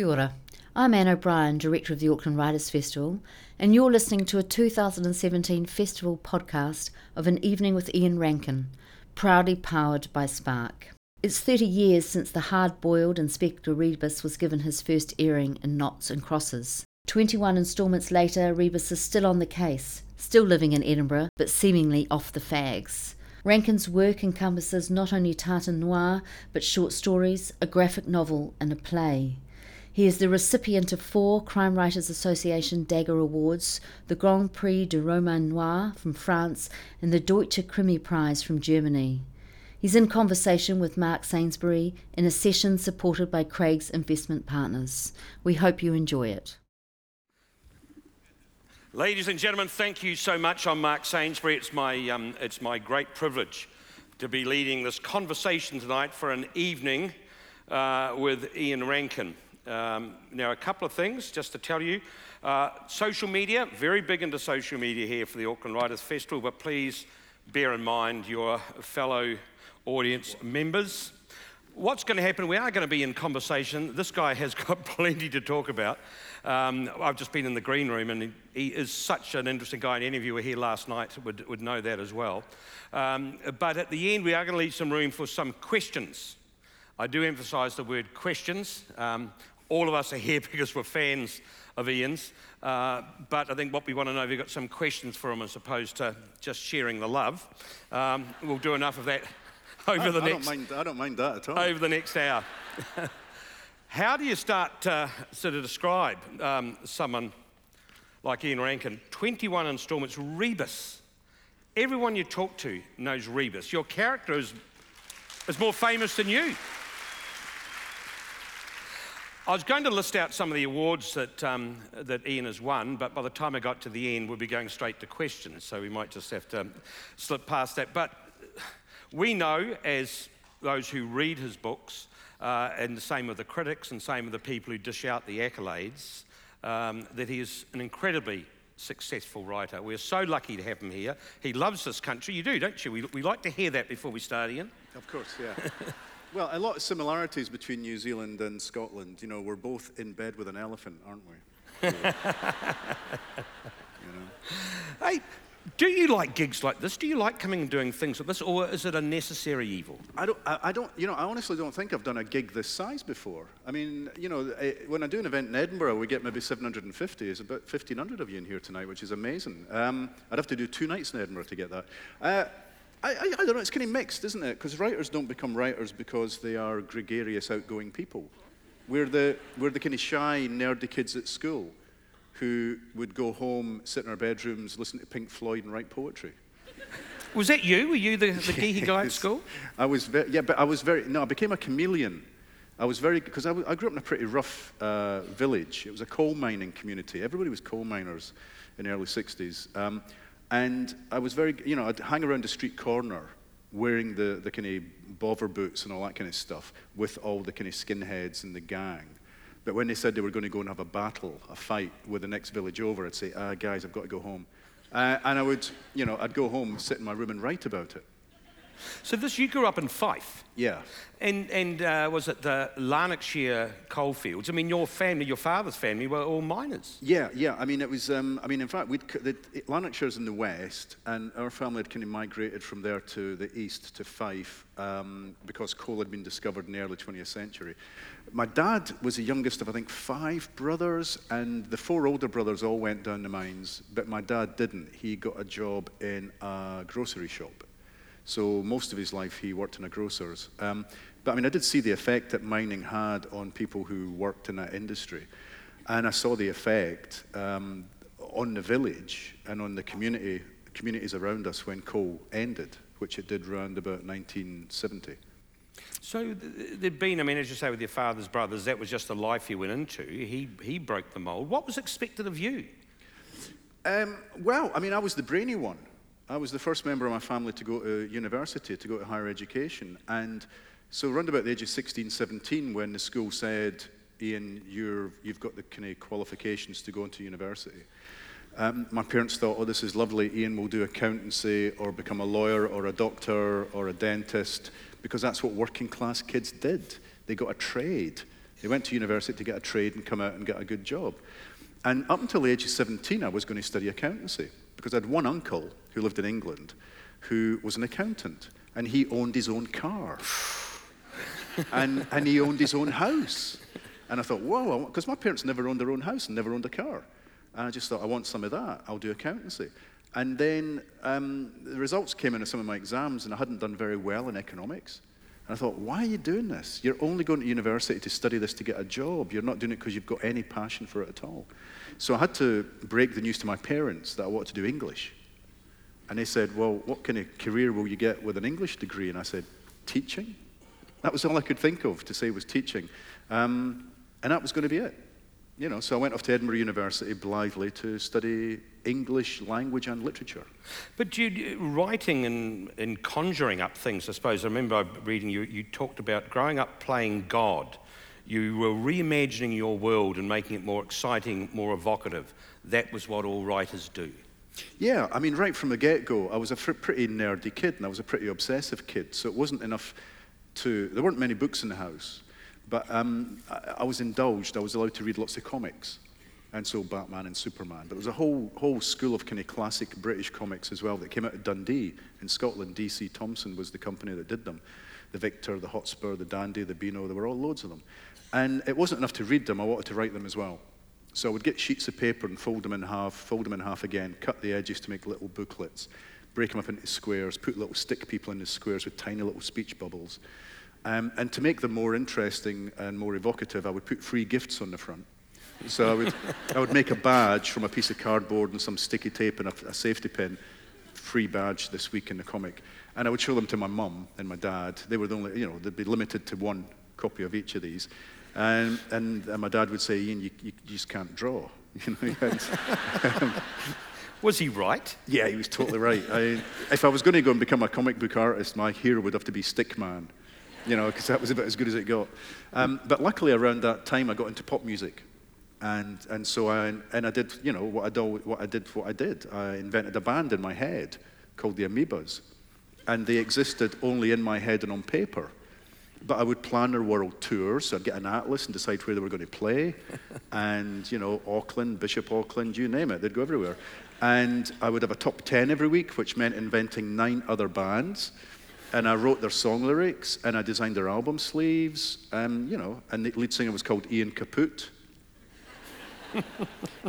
Kia ora. I'm Anne O'Brien, Director of the Auckland Writers Festival, and you're listening to a 2017 festival podcast of An Evening with Ian Rankin, proudly powered by Spark. It's 30 years since the hard boiled Inspector Rebus was given his first airing in Knots and Crosses. 21 instalments later, Rebus is still on the case, still living in Edinburgh, but seemingly off the fags. Rankin's work encompasses not only tartan noir, but short stories, a graphic novel, and a play. He is the recipient of four Crime Writers Association Dagger Awards, the Grand Prix de Roman Noir from France, and the Deutsche Krimi Prize from Germany. He's in conversation with Mark Sainsbury in a session supported by Craig's Investment Partners. We hope you enjoy it. Ladies and gentlemen, thank you so much. I'm Mark Sainsbury. It's my, um, it's my great privilege to be leading this conversation tonight for an evening uh, with Ian Rankin. Um, now, a couple of things just to tell you. Uh, social media, very big into social media here for the Auckland Writers Festival, but please bear in mind your fellow audience members. What's going to happen? We are going to be in conversation. This guy has got plenty to talk about. Um, I've just been in the green room, and he, is such an interesting guy. And any of you who were here last night would, would know that as well. Um, but at the end, we are going to leave some room for some questions. I do emphasize the word questions. Um, all of us are here because we're fans of Ian's. Uh, but I think what we want to know, we've got some questions for him as opposed to just sharing the love. Um, we'll do enough of that over I, the I next. Don't mind, I don't mind that at all. Over the next hour. How do you start to sort of describe um, someone like Ian Rankin? 21 installments, Rebus. Everyone you talk to knows Rebus. Your character is, is more famous than you. I was going to list out some of the awards that, um, that Ian has won, but by the time I got to the end, we'll be going straight to questions, so we might just have to slip past that. But we know, as those who read his books, uh, and the same of the critics, and same of the people who dish out the accolades, um, that he is an incredibly successful writer. We're so lucky to have him here. He loves this country. You do, don't you? We, we like to hear that before we start, Ian. Of course, yeah. well, a lot of similarities between New Zealand and Scotland. You know, we're both in bed with an elephant, aren't we? you know. Hey, do you like gigs like this? Do you like coming and doing things like this, or is it a necessary evil? I don't, I, I, don't, you know, I honestly don't think I've done a gig this size before. I mean, you know, I, when I do an event in Edinburgh, we get maybe 750. There's about 1,500 of you in here tonight, which is amazing. Um, I'd have to do two nights in Edinburgh to get that. Uh, I, I, I, don't know, it's kind of mixed, isn't it? Because writers don't become writers because they are gregarious, outgoing people. We're the, we're the kind of shy, nerdy kids at school who would go home, sit in our bedrooms, listen to Pink Floyd, and write poetry. Was that you? Were you the, the geeky guy at school? I was very, yeah, but I was very, no, I became a chameleon. I was very, because I, I, grew up in a pretty rough uh, village. It was a coal mining community. Everybody was coal miners in the early 60s. Um, and I was very, you know, I'd hang around the street corner wearing the, the kind of bother boots and all that kind of stuff with all the kind of skinheads and the gang. But when they said they were going to go and have a battle, a fight with the next village over, I'd say, ah, guys, I've got to go home. Uh, and I would, you know, I'd go home, sit in my room and write about it. So this, you grew up in Fife? Yeah. And, and uh, was it the Lanarkshire coalfields? I mean, your family, your father's family were all miners. Yeah, yeah. I mean, it was, um, I mean, in fact, we'd, the, Lanarkshire's in the west, and our family had kind of migrated from there to the east to Fife um, because coal had been discovered in the early 20th century. My dad was the youngest of, I think, five brothers, and the four older brothers all went down the mines, but my dad didn't. He got a job in a grocery shop. So most of his life he worked in a grocer's. Um, but I mean, I did see the effect that mining had on people who worked in that industry. And I saw the effect um, on the village and on the community, communities around us when coal ended, which it did around about 1970. So there'd been, I mean, as you say, with your father's brothers, that was just the life he went into. He, he broke the mold. What was expected of you? Um, well, I mean, I was the brainy one. I was the first member of my family to go to university, to go to higher education. And so around about the age of 16, 17, when the school said, Ian, you have got the kind of qualifications to go into university. Um, my parents thought, oh, this is lovely. Ian will do accountancy or become a lawyer or a doctor or a dentist because that's what working class kids did. They got a trade. They went to university to get a trade and come out and get a good job. And up until the age of 17, I was going to study accountancy because I had one uncle who lived in England who was an accountant and he owned his own car. and, and he owned his own house. And I thought, whoa, because my parents never owned their own house and never owned a car. And I just thought, I want some of that. I'll do accountancy. And then um, the results came in of some of my exams, and I hadn't done very well in economics. And I thought, why are you doing this? You're only going to university to study this to get a job. You're not doing it because you've got any passion for it at all. So I had to break the news to my parents that I wanted to do English. And they said, well, what kind of career will you get with an English degree? And I said, teaching. That was all I could think of to say was teaching. Um, and that was going to be it. You know, so I went off to Edinburgh University blithely to study English language and literature. But writing and, and conjuring up things, I suppose. I remember reading you, you talked about growing up playing God. You were reimagining your world and making it more exciting, more evocative. That was what all writers do. Yeah, I mean, right from the get go, I was a pretty nerdy kid and I was a pretty obsessive kid. So it wasn't enough to, there weren't many books in the house. But um, I, I, was indulged. I was allowed to read lots of comics. And so Batman and Superman. But there was a whole, whole school of kind of classic British comics as well that came out of Dundee in Scotland. D.C. Thomson was the company that did them. The Victor, the Hotspur, the Dandy, the Beano, there were all loads of them. And it wasn't enough to read them, I wanted to write them as well. So I would get sheets of paper and fold them in half, fold them in half again, cut the edges to make little booklets, break them up into squares, put little stick people in the squares with tiny little speech bubbles, um, and to make them more interesting and more evocative, I would put free gifts on the front. So I would, I would make a badge from a piece of cardboard and some sticky tape and a, a safety pin, free badge this week in the comic. And I would show them to my mum and my dad. They were the only, you know, they'd be limited to one copy of each of these. And, and, and my dad would say, Ian, you, you, you just can't draw. You know, um, was he right? Yeah, he was totally right. I, if I was going to go and become a comic book artist, my hero would have to be Stickman you know, because that was about as good as it got. Um, but luckily, around that time, I got into pop music. And, and so I, and I did, you know, what I, do, what I did, what I did. I invented a band in my head called the Amoebas. And they existed only in my head and on paper. But I would plan their world tours. So I'd get an atlas and decide where they were going to play. and, you know, Auckland, Bishop Auckland, you name it, they'd go everywhere. And I would have a top 10 every week, which meant inventing nine other bands and I wrote their song lyrics, and I designed their album sleeves, and you know, and the lead singer was called Ian Caput.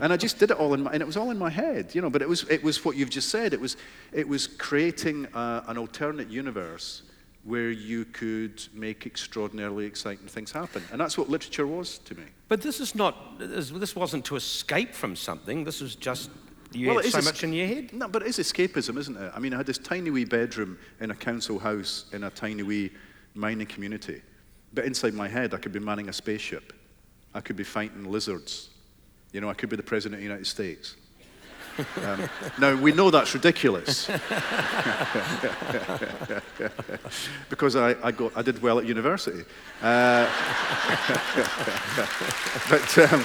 and I just did it all in my, and it was all in my head, you know. But it was, it was what you've just said. It was, it was creating a, an alternate universe where you could make extraordinarily exciting things happen, and that's what literature was to me. But this is not. This wasn't to escape from something. This was just you well, had so much in your head? No, but it is escapism, isn't it? I mean, I had this tiny wee bedroom in a council house in a tiny wee mining community. But inside my head, I could be manning a spaceship. I could be fighting lizards. You know, I could be the President of the United States. Um, now, we know that's ridiculous. because I, I, got, I did well at university. Uh, but. Um,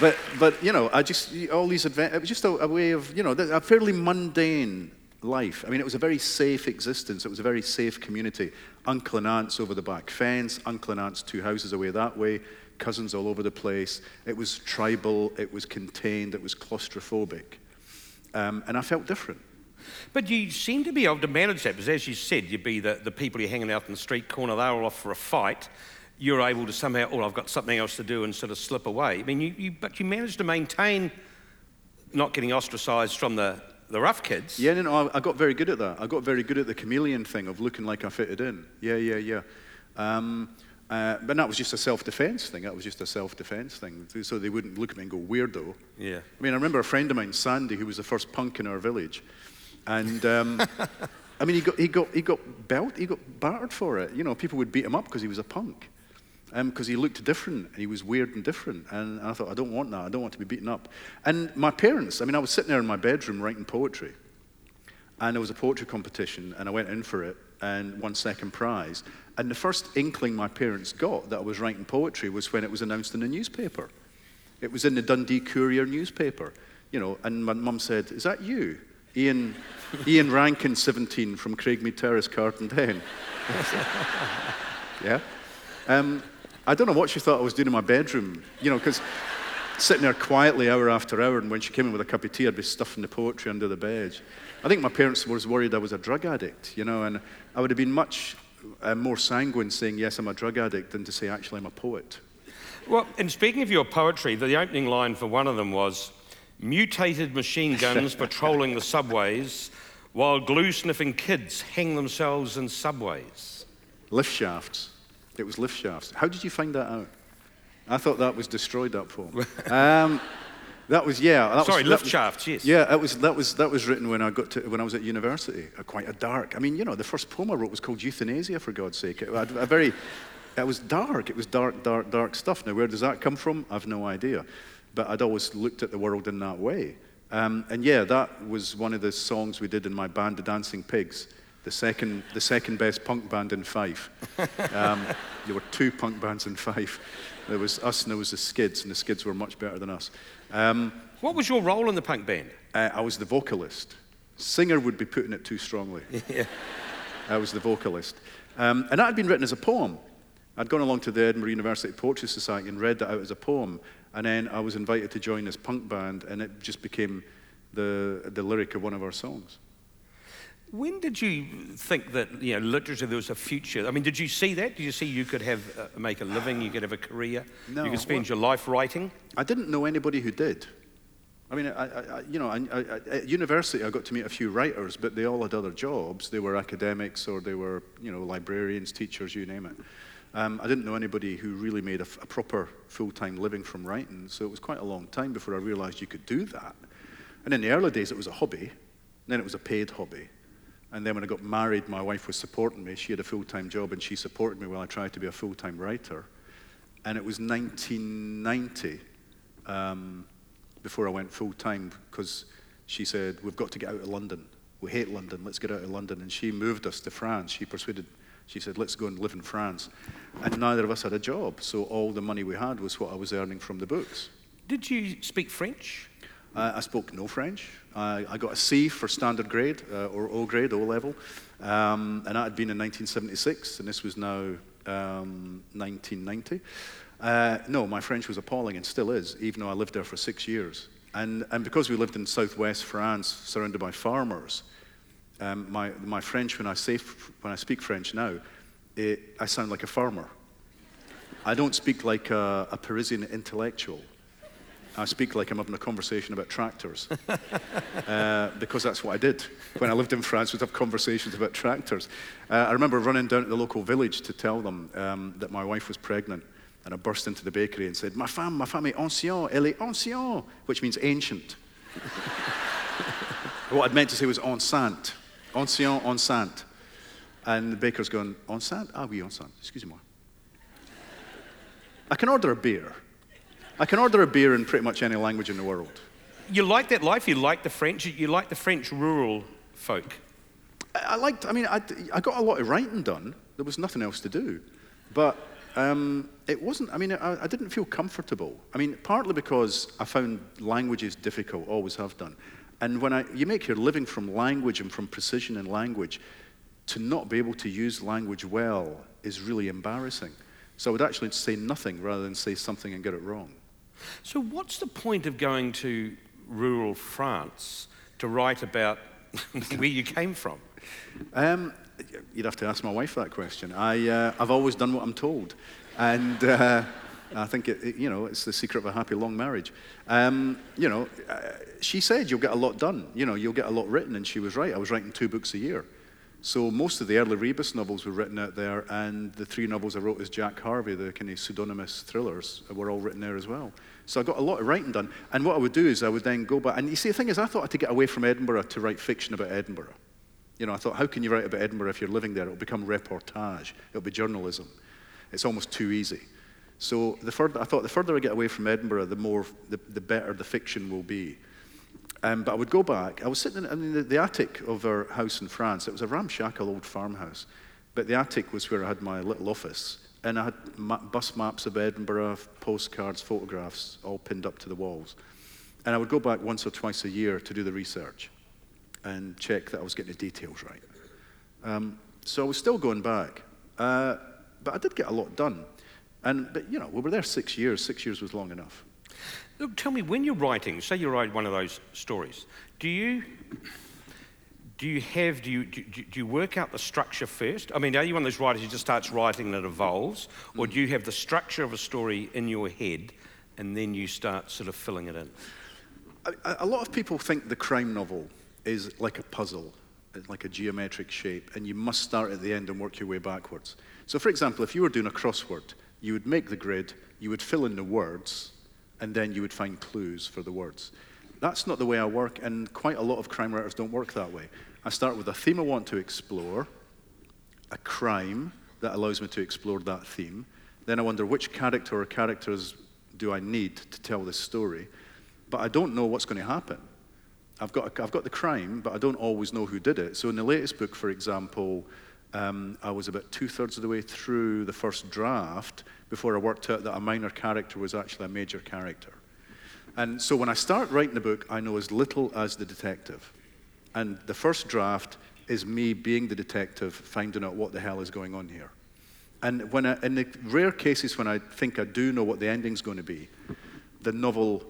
but, but you know, I just, all these events, it was just a, a way of, you know, a fairly mundane life. I mean, it was a very safe existence. It was a very safe community. Uncle and aunts over the back fence, uncle and aunts two houses away that way, cousins all over the place. It was tribal, it was contained, it was claustrophobic. Um, and I felt different. But you seem to be able to manage that because, as you said, you'd be the, the people you're hanging out in the street corner, they're all off for a fight you're able to somehow, oh, I've got something else to do and sort of slip away. I mean, you, you, but you managed to maintain not getting ostracized from the, the rough kids. Yeah, no, no, I, I got very good at that. I got very good at the chameleon thing of looking like I fitted in. Yeah, yeah, yeah. Um, uh, but that was just a self-defense thing. That was just a self-defense thing. So they wouldn't look at me and go, weirdo. Yeah. I mean, I remember a friend of mine, Sandy, who was the first punk in our village. And um, I mean, he got, he, got, he got belt, he got battered for it. You know, people would beat him up because he was a punk because um, he looked different. And he was weird and different. And I thought, I don't want that. I don't want to be beaten up. And my parents, I mean, I was sitting there in my bedroom writing poetry. And there was a poetry competition, and I went in for it and won second prize. And the first inkling my parents got that I was writing poetry was when it was announced in the newspaper. It was in the Dundee Courier newspaper, you know, and my mum said, Is that you? Ian, Ian Rankin, 17, from Craigmead Terrace, Carton yeah? Um, I don't know what she thought I was doing in my bedroom, you know, because sitting there quietly hour after hour, and when she came in with a cup of tea, I'd be stuffing the poetry under the bed. I think my parents were worried I was a drug addict, you know, and I would have been much uh, more sanguine saying, yes, I'm a drug addict, than to say, actually, I'm a poet. Well, and speaking of your poetry, the opening line for one of them was mutated machine guns patrolling the subways while glue sniffing kids hang themselves in subways. Lift shafts. It was lift shafts. How did you find that out? I thought that was destroyed, that poem. um, that was, yeah. That Sorry, was, lift that, yes. Yeah, that was, that, was, that was written when I, got to, when I was at university. Uh, quite a dark, I mean, you know, the first poem I wrote was called Euthanasia, for God's sake. It, a very, it was dark. It was dark, dark, dark stuff. Now, where does that come from? I've no idea. But I'd always looked at the world in that way. Um, and yeah, that was one of the songs we did in my band, The Dancing Pigs, the second, the second best punk band in Fife. Um, there were two punk bands in Fife. There was us and there was the Skids, and the Skids were much better than us. Um, what was your role in the punk band? Uh, I was the vocalist. Singer would be putting it too strongly. yeah. I was the vocalist. Um, and that had been written as a poem. I'd gone along to the Edinburgh University Poetry Society and read that out as a poem. And then I was invited to join this punk band, and it just became the, the lyric of one of our songs. When did you think that you know literature there was a future? I mean, did you see that? Did you see you could have uh, make a living, you could have a career, no, you could spend well, your life writing? I didn't know anybody who did. I mean, I, I, you know, I, at university I got to meet a few writers, but they all had other jobs. They were academics or they were, you know, librarians, teachers, you name it. Um, I didn't know anybody who really made a, a proper full-time living from writing, so it was quite a long time before I realized you could do that. And in the early days, it was a hobby. Then it was a paid hobby. And then when I got married, my wife was supporting me. She had a full-time job, and she supported me while I tried to be a full-time writer. And it was 1990 um, before I went full-time because she said, we've got to get out of London. We hate London. Let's get out of London. And she moved us to France. She persuaded she said, let's go and live in France. And neither of us had a job, so all the money we had was what I was earning from the books. Did you speak French? Uh, I spoke no French. I, I got a C for standard grade, uh, or O grade, O level. Um, and that had been in 1976, and this was now um, 1990. Uh, no, my French was appalling and still is, even though I lived there for six years. And, and because we lived in southwest France, surrounded by farmers, um, my, my French, when I, say, when I speak French now, it, I sound like a farmer. I don't speak like a, a Parisian intellectual. I speak like I'm having a conversation about tractors. uh, because that's what I did. When I lived in France, we'd have conversations about tractors. Uh, I remember running down to the local village to tell them um, that my wife was pregnant. And I burst into the bakery and said, Ma femme, ma femme est elle est which means ancient. what I'd meant to say was enceinte. Ancien, enceinte. And the baker's going, enceinte? Ah oui, enceinte. Excusez-moi. I can order a beer. I can order a beer in pretty much any language in the world. You like that life? You like the French? You like the French rural folk? I, I liked, I mean, I, I got a lot of writing done. There was nothing else to do. But um, it wasn't, I mean, I, I, didn't feel comfortable. I mean, partly because I found languages difficult, always have done. And when I, you make your living from language and from precision in language, to not be able to use language well is really embarrassing. So I would actually say nothing rather than say something and get it wrong. So, what's the point of going to rural France to write about where you came from? Um, you'd have to ask my wife that question. I, uh, I've always done what I'm told. And. Uh, I think, it, it, you know, it's the secret of a happy long marriage. Um, you know, uh, she said you'll get a lot done. You know, you'll get a lot written, and she was right. I was writing two books a year. So most of the early Rebus novels were written out there, and the three novels I wrote as Jack Harvey, the kind of pseudonymous thrillers, were all written there as well. So I got a lot of writing done. And what I would do is I would then go back. And you see, the thing is, I thought I had to get away from Edinburgh to write fiction about Edinburgh. You know, I thought, how can you write about Edinburgh if you're living there? It'll become reportage. It'll be journalism. It's almost too easy. So the further, I thought the further I get away from Edinburgh, the more, the, the better the fiction will be. Um, but I would go back. I was sitting in, in the, the, attic of our house in France. It was a ramshackle old farmhouse. But the attic was where I had my little office. And I had ma- bus maps of Edinburgh, postcards, photographs, all pinned up to the walls. And I would go back once or twice a year to do the research and check that I was getting the details right. Um, so I was still going back. Uh, but I did get a lot done. And, but, you know, we were there six years. Six years was long enough. Look, tell me, when you're writing, say you write one of those stories, do you do you have do you, do, do you work out the structure first i mean are you one of those writers who just starts writing and it evolves or do you have the structure of a story in your head and then you start sort of filling it in A, a lot of people think the crime novel is like a puzzle, like a geometric shape, and you must start at the end and work your way backwards. So, for example, if you were doing a crossword, you would make the grid, you would fill in the words, and then you would find clues for the words. That's not the way I work, and quite a lot of crime writers don't work that way. I start with a theme I want to explore, a crime that allows me to explore that theme. Then I wonder which character or characters do I need to tell this story. But I don't know what's going to happen. I've got, I've got the crime, but I don't always know who did it. So in the latest book, for example, um, I was about two thirds of the way through the first draft before I worked out that a minor character was actually a major character. And so when I start writing the book, I know as little as the detective. And the first draft is me being the detective, finding out what the hell is going on here. And when I, in the rare cases when I think I do know what the ending's going to be, the novel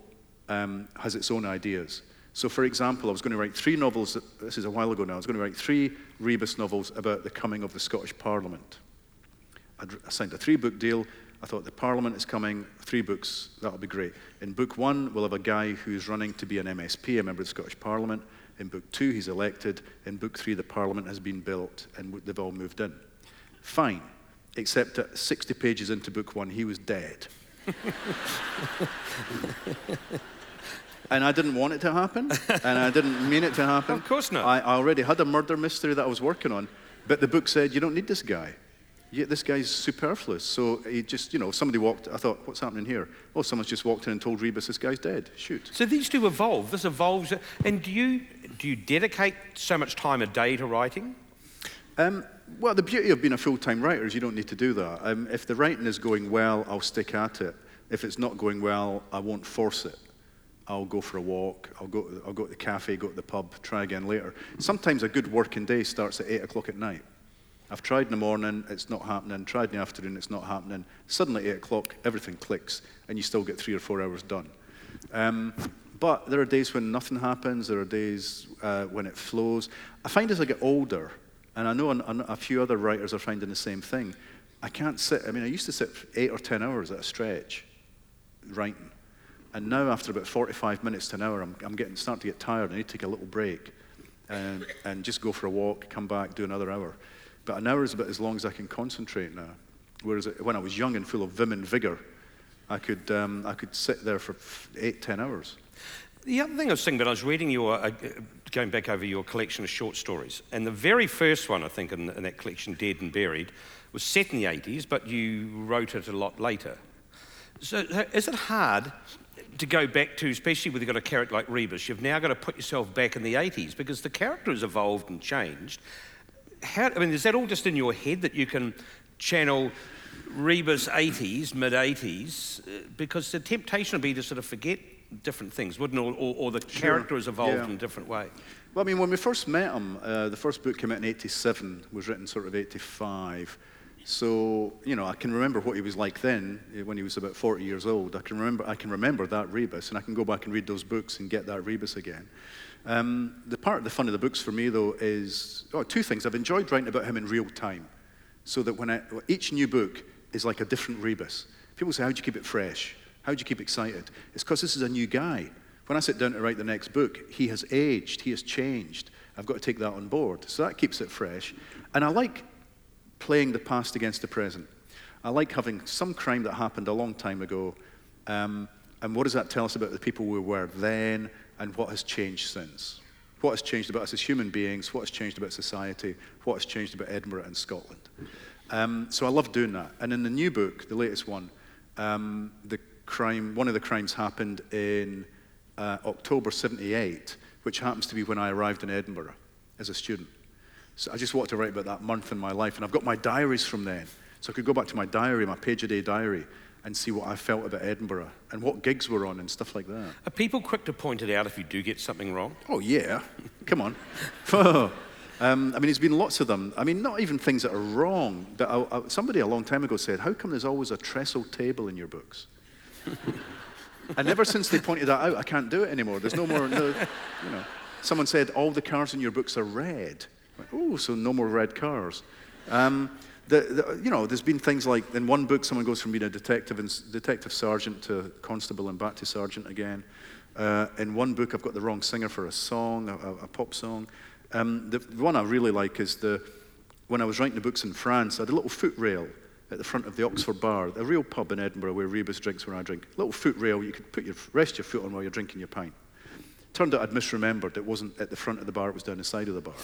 um, has its own ideas. So, for example, I was going to write three novels, this is a while ago now, I was going to write three Rebus novels about the coming of the Scottish Parliament. I'd I signed a three book deal. I thought the Parliament is coming, three books, that'll be great. In book one, we'll have a guy who's running to be an MSP, a member of the Scottish Parliament. In book two, he's elected. In book three, the Parliament has been built and they've all moved in. Fine, except at 60 pages into book one, he was dead. and I didn't want it to happen, and I didn't mean it to happen. Of course not. I, I already had a murder mystery that I was working on, but the book said, you don't need this guy. Yeah, this guy's superfluous. So he just, you know, somebody walked, I thought, what's happening here? Oh, someone's just walked in and told Rebus this guy's dead. Shoot. so these two evolve this evolves and do you do you dedicate so much time a day to writing Um, well, the beauty of being a full time writer is you don't need to do that. Um, if the writing is going well, I'll stick at it. If it's not going well, I won't force it. I'll go for a walk, I'll go, I'll go to the cafe, go to the pub, try again later. Sometimes a good working day starts at 8 o'clock at night. I've tried in the morning, it's not happening. Tried in the afternoon, it's not happening. Suddenly, 8 o'clock, everything clicks, and you still get three or four hours done. Um, but there are days when nothing happens, there are days uh, when it flows. I find as I get older, and I know an, an, a few other writers are finding the same thing, I can't sit, I mean, I used to sit eight or 10 hours at a stretch writing. And now, after about 45 minutes to an hour, I'm, I'm getting, starting to get tired. I need to take a little break and, and just go for a walk, come back, do another hour. But an hour is about as long as I can concentrate now. Whereas when I was young and full of vim and vigor, I could, um, I could sit there for eight, ten hours. The other thing I was thinking, about, I was reading your, uh, going back over your collection of short stories, and the very first one, I think, in, in that collection, Dead and Buried, was set in the 80s, but you wrote it a lot later. So uh, is it hard to go back to, especially when you've got a character like Rebus, you've now got to put yourself back in the 80s because the character has evolved and changed. How, I mean, is that all just in your head that you can channel Rebus 80s, mid 80s? Uh, Because the temptation would be to sort of forget different things, wouldn't it? Or, or, or the character has evolved Yeah. in a different way. Well, I mean, when we first met him, uh, the first book came out in 87, was written sort of 85. So, you know, I can remember what he was like then, eh, when he was about 40 years old. I can remember, I can remember that Rebus, and I can go back and read those books and get that Rebus again. Um, the part of the fun of the books for me, though, is oh, two things. I've enjoyed writing about him in real time, so that when I, each new book is like a different Rebus. People say, how do you keep it fresh? How do you keep excited? It's because this is a new guy. When I sit down to write the next book, he has aged, he has changed. I've got to take that on board. So that keeps it fresh. And I like playing the past against the present. I like having some crime that happened a long time ago, um, and what does that tell us about the people we were then, and what has changed since? What has changed about us as human beings? What has changed about society? What has changed about Edinburgh and Scotland? Um, so I love doing that. And in the new book, the latest one, um, the crime, one of the crimes happened in uh, October 78, which happens to be when I arrived in Edinburgh as a student. So I just wanted to write about that month in my life, and I've got my diaries from then. So I could go back to my diary, my page a day diary, and see what I felt about Edinburgh and what gigs were on and stuff like that. Are people quick to point it out if you do get something wrong? Oh, yeah. Come on. um, Um, I mean, there's been lots of them. I mean, not even things that are wrong. But I, I, somebody a long time ago said, How come there's always a trestle table in your books? and ever since they pointed that out, I can't do it anymore. There's no more, no, you know. Someone said, All the cars in your books are red. oh, so no more red cars. Um, the, the, you know, there's been things like in one book, someone goes from being a detective and detective sergeant to constable and back to sergeant again. Uh, in one book, I've got the wrong singer for a song, a, a pop song. Um, the one I really like is the when I was writing the books in France, I had a little foot rail at the front of the Oxford Bar, a real pub in Edinburgh where Rebus drinks when I drink. A little foot rail you could put your rest your foot on while you're drinking your pint. Turned out I'd misremembered. It wasn't at the front of the bar; it was down the side of the bar.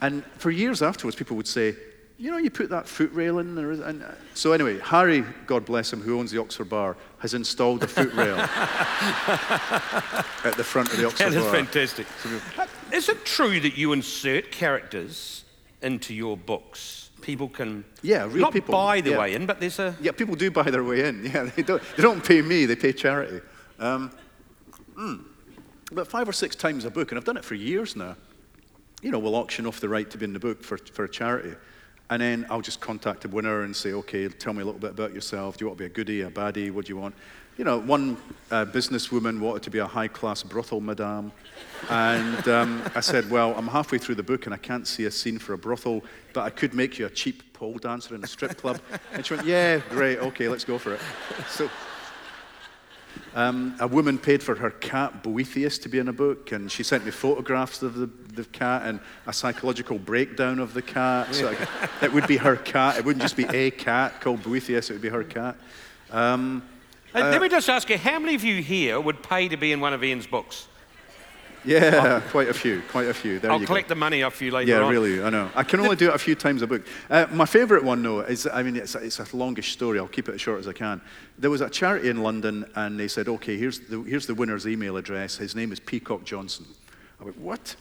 And for years afterwards, people would say, you know, you put that foot rail in there. And, uh, so anyway, Harry, God bless him, who owns the Oxford Bar, has installed a foot rail at the front of the Oxford That Bar. That is fantastic. Is it true that you insert characters into your books? People can Yeah, real not people, buy their yeah. way in, but there's a Yeah, people do buy their way in. Yeah, they don't, they don't pay me, they pay charity. Um, mm, about five or six times a book, and I've done it for years now. You know, we'll auction off the right to be in the book for, for a charity. And then I'll just contact the winner and say, okay, tell me a little bit about yourself. Do you want to be a goodie, a baddie? What do you want? You know, one uh, businesswoman wanted to be a high class brothel madame. And um, I said, well, I'm halfway through the book and I can't see a scene for a brothel, but I could make you a cheap pole dancer in a strip club. And she went, yeah, great, okay, let's go for it. So um, a woman paid for her cat Boethius to be in a book, and she sent me photographs of the, the cat and a psychological breakdown of the cat. So I- it would be her cat. It wouldn't just be a cat called Boethius, it would be her cat. Um, Uh, let me just ask you, how many of you here would pay to be in one of Ian's books? Yeah, quite a few, quite a few. There I'll you collect go. the money off you later Yeah, on. really, I know. I can only do it a few times a book. Uh, my favourite one, though, is I mean, it's a, it's a longish story. I'll keep it as short as I can. There was a charity in London, and they said, okay, here's the, here's the winner's email address. His name is Peacock Johnson. I went, what?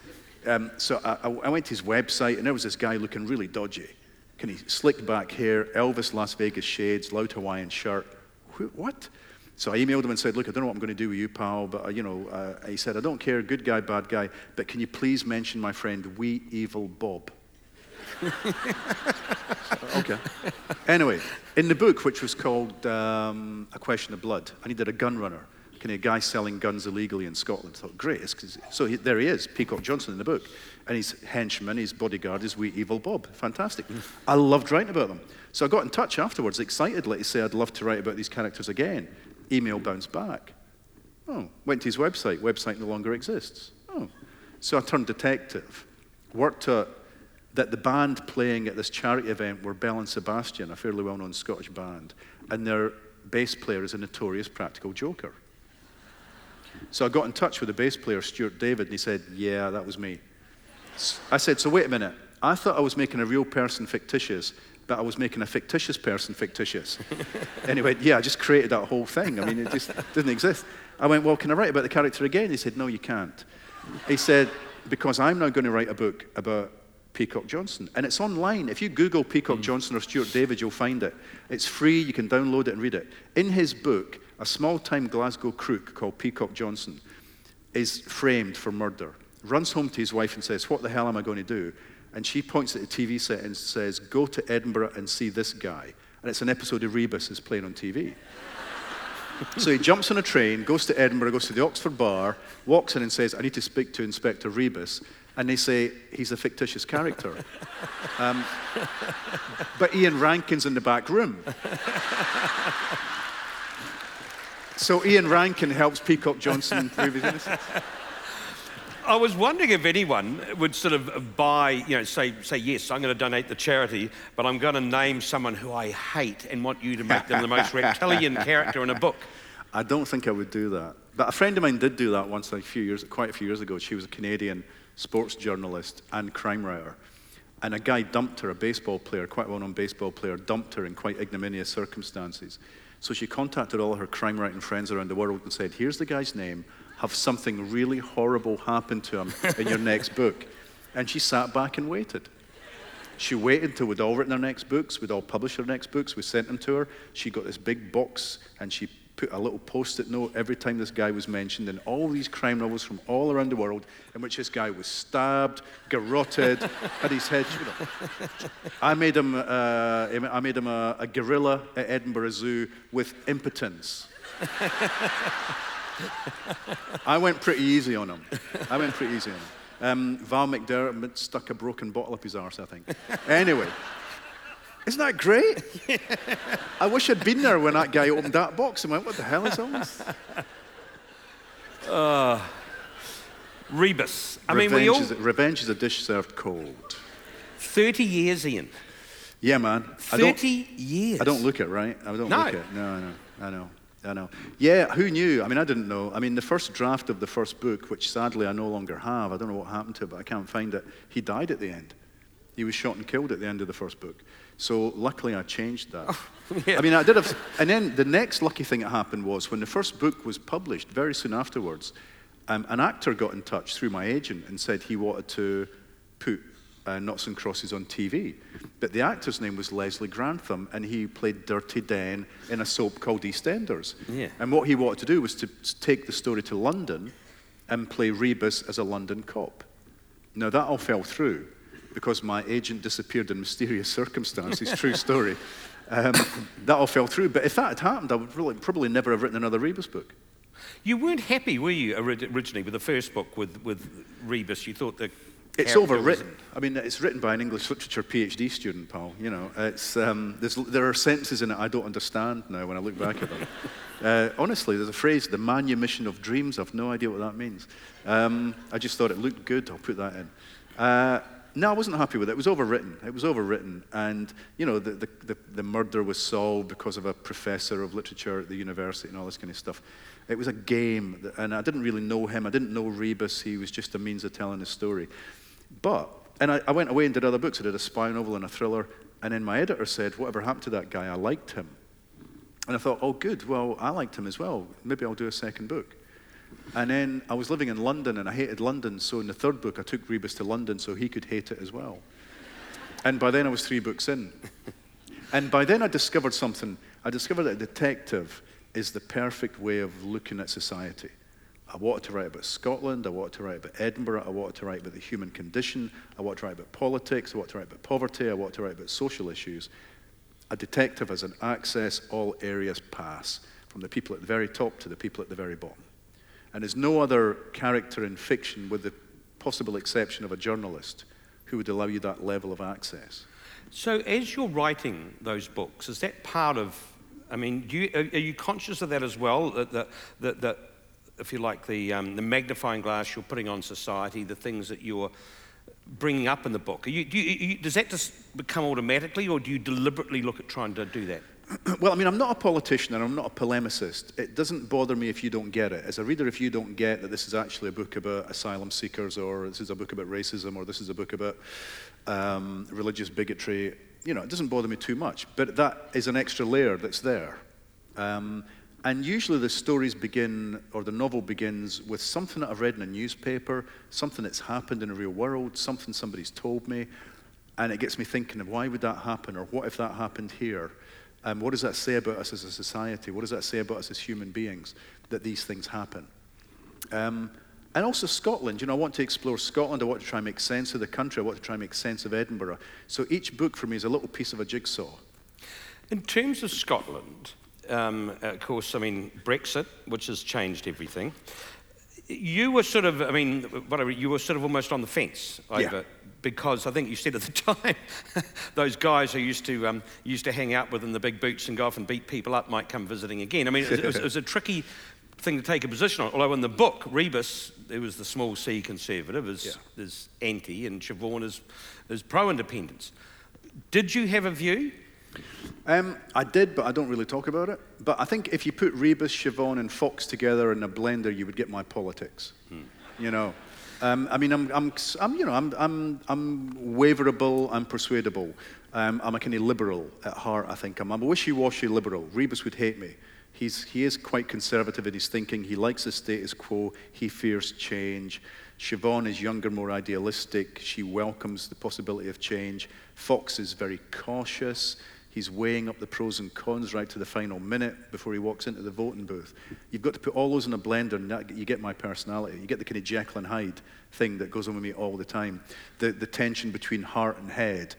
Um, so I, I went to his website, and there was this guy looking really dodgy. Kind of slicked back hair, Elvis Las Vegas shades, loud Hawaiian shirt. What? So I emailed him and said, look, I don't know what I'm going to do with you, pal, but, uh, you know, uh, he said, I don't care, good guy, bad guy, but can you please mention my friend, wee evil Bob? okay. Anyway, in the book, which was called um, A Question of Blood, I needed a gun runner. Kind of a guy selling guns illegally in Scotland. I thought, great. so he, there he is, Peacock Johnson in the book. And his henchman, his bodyguard, is wee evil Bob. Fantastic. I loved writing about them. So I got in touch afterwards, excitedly, to say I'd love to write about these characters again. Email bounced back. Oh, went to his website. Website no longer exists. Oh. So I turned detective. Worked out that the band playing at this charity event were Belle and Sebastian, a fairly well known Scottish band, and their bass player is a notorious practical joker. So I got in touch with the bass player, Stuart David, and he said, Yeah, that was me. I said, So wait a minute. I thought I was making a real person fictitious, but I was making a fictitious person fictitious. anyway, yeah, I just created that whole thing. I mean, it just didn't exist. I went, Well, can I write about the character again? He said, No, you can't. He said, Because I'm now going to write a book about Peacock Johnson. And it's online. If you Google Peacock hmm. Johnson or Stuart David, you'll find it. It's free. You can download it and read it. In his book, a small time Glasgow crook called Peacock Johnson is framed for murder, runs home to his wife and says, What the hell am I going to do? And she points at the TV set and says, Go to Edinburgh and see this guy. And it's an episode of Rebus is playing on TV. so he jumps on a train, goes to Edinburgh, goes to the Oxford bar, walks in and says, I need to speak to Inspector Rebus. And they say, he's a fictitious character. Um, but Ian Rankin's in the back room. So Ian Rankin helps Peacock Johnson prove his innocence. I was wondering if anyone would sort of buy, you know, say, say yes, I'm going to donate the charity, but I'm going to name someone who I hate and want you to make them the most reptilian character in a book. I don't think I would do that. But a friend of mine did do that once a few years, quite a few years ago. She was a Canadian sports journalist and crime writer. And a guy dumped her, a baseball player, quite a well known baseball player, dumped her in quite ignominious circumstances. So she contacted all her crime writing friends around the world and said, Here's the guy's name. Have something really horrible happen to him in your next book. And she sat back and waited. She waited until we'd all written our next books, we'd all published our next books, we sent them to her. She got this big box and she put a little post-it note every time this guy was mentioned in all these crime novels from all around the world in which this guy was stabbed, garroted, had his head. You know. I made him, uh, I made him a, a gorilla at Edinburgh Zoo with impotence. I went pretty easy on him. I went pretty easy on him. Um, Val McDermid stuck a broken bottle up his arse, I think. Anyway. Isn't that great? I wish I'd been there when that guy opened that box and went, What the hell is all this? Uh, Rebus. I revenge mean, we all. Is revenge is a dish served cold. 30 years, Ian. Yeah, man. 30 years. I don't look it, right? I don't No. look it. No, I know. I know. I know. Yeah, who knew? I mean, I didn't know. I mean, the first draft of the first book, which sadly I no longer have, I don't know what happened to it, but I can't find it. He died at the end. He was shot and killed at the end of the first book. So luckily I changed that. yeah. I mean, I did have, and then the next lucky thing that happened was when the first book was published, very soon afterwards, um, an actor got in touch through my agent and said he wanted to put uh, Knots and Crosses on TV. But the actor's name was Leslie Grantham, and he played Dirty Den in a soap called EastEnders. Yeah. And what he wanted to do was to take the story to London and play Rebus as a London cop. Now, that all fell through because my agent disappeared in mysterious circumstances, true story. Um, that all fell through. But if that had happened, I would really, probably never have written another Rebus book. You weren't happy, were you, originally, with the first book with, with Rebus? You thought the. It's overwritten. I mean, it's written by an English literature PhD student, pal. You know, it's, um, there are sentences in it I don't understand now when I look back at them. Uh, honestly, there's a phrase, the manumission of dreams. I've no idea what that means. Um, I just thought it looked good. I'll put that in. Uh, no, I wasn't happy with it. It was overwritten. It was overwritten. And, you know, the, the, the, the murder was solved because of a professor of literature at the university and all this kind of stuff. It was a game, that- and I didn't really know him. I didn't know Rebus. He was just a means of telling a story. But, and I, I went away and did other books. I did a spy novel and a thriller. And then my editor said, whatever happened to that guy, I liked him. And I thought, oh, good. Well, I liked him as well. Maybe I'll do a second book. And then I was living in London and I hated London. So in the third book, I took Rebus to London so he could hate it as well. And by then I was three books in. And by then I discovered something. I discovered that a detective is the perfect way of looking at society. I wanted to write about Scotland. I wanted to write about Edinburgh. I wanted to write about the human condition. I wanted to write about politics. I wanted to write about poverty. I wanted to write about social issues. A detective has an access, all areas pass, from the people at the very top to the people at the very bottom. And there's no other character in fiction, with the possible exception of a journalist, who would allow you that level of access. So, as you're writing those books, is that part of? I mean, you, are, are you conscious of that as well? That, that, that, that if you like, the, um, the magnifying glass you're putting on society, the things that you're bringing up in the book. You, do you, you, does that just become automatically, or do you deliberately look at trying to do that? Well, I mean, I'm not a politician and I'm not a polemicist. It doesn't bother me if you don't get it. As a reader, if you don't get that this is actually a book about asylum seekers, or this is a book about racism, or this is a book about um, religious bigotry, you know, it doesn't bother me too much. But that is an extra layer that's there. Um, and usually the stories begin, or the novel begins, with something that I've read in a newspaper, something that's happened in the real world, something somebody's told me, and it gets me thinking of why would that happen, or what if that happened here? Um, what does that say about us as a society? What does that say about us as human beings that these things happen? Um, and also Scotland. You know, I want to explore Scotland. I want to try and make sense of the country. I want to try and make sense of Edinburgh. So each book for me is a little piece of a jigsaw. In terms of Scotland, um, of course, I mean, Brexit, which has changed everything. You were sort of, I mean, whatever, you were sort of almost on the fence over Yeah. because I think you said at the time, those guys who used to um, used to hang out with in the big boots and go off and beat people up might come visiting again. I mean, it, was, it was a tricky thing to take a position on. Although in the book, Rebus, it was the small C conservative, is, Yeah. is anti, and Siobhan is, is pro independence. Did you have a view? Um, I did, but I don't really talk about it. But I think if you put Rebus, Siobhan, and Fox together in a blender, you would get my politics. You know, um, I mean, I'm, I'm, I'm, you know, I'm, I'm, I'm waverable, I'm persuadable. Um, I'm a kind of liberal at heart. I think I'm, I'm a wishy-washy liberal. Rebus would hate me. He's, he is quite conservative in his thinking. He likes the status quo. He fears change. Siobhan is younger, more idealistic. She welcomes the possibility of change. Fox is very cautious. He's weighing up the pros and cons right to the final minute before he walks into the voting booth. You've got to put all those in a blender, and that, you get my personality. You get the kind of Jekyll and Hyde thing that goes on with me all the time. The, the tension between heart and head.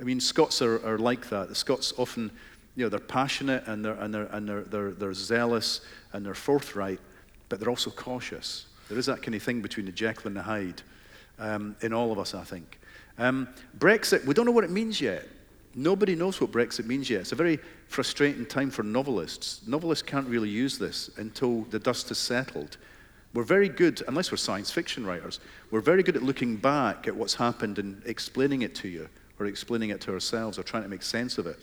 I mean, Scots are, are like that. The Scots often, you know, they're passionate and they're, and they're, and they're, they're, they're zealous and they're forthright, but they're also cautious. There is that kind of thing between the Jekyll and the Hyde um, in all of us, I think. Um, Brexit, we don't know what it means yet. Nobody knows what Brexit means yet. It's a very frustrating time for novelists. Novelists can't really use this until the dust has settled. We're very good, unless we're science fiction writers, we're very good at looking back at what's happened and explaining it to you, or explaining it to ourselves, or trying to make sense of it.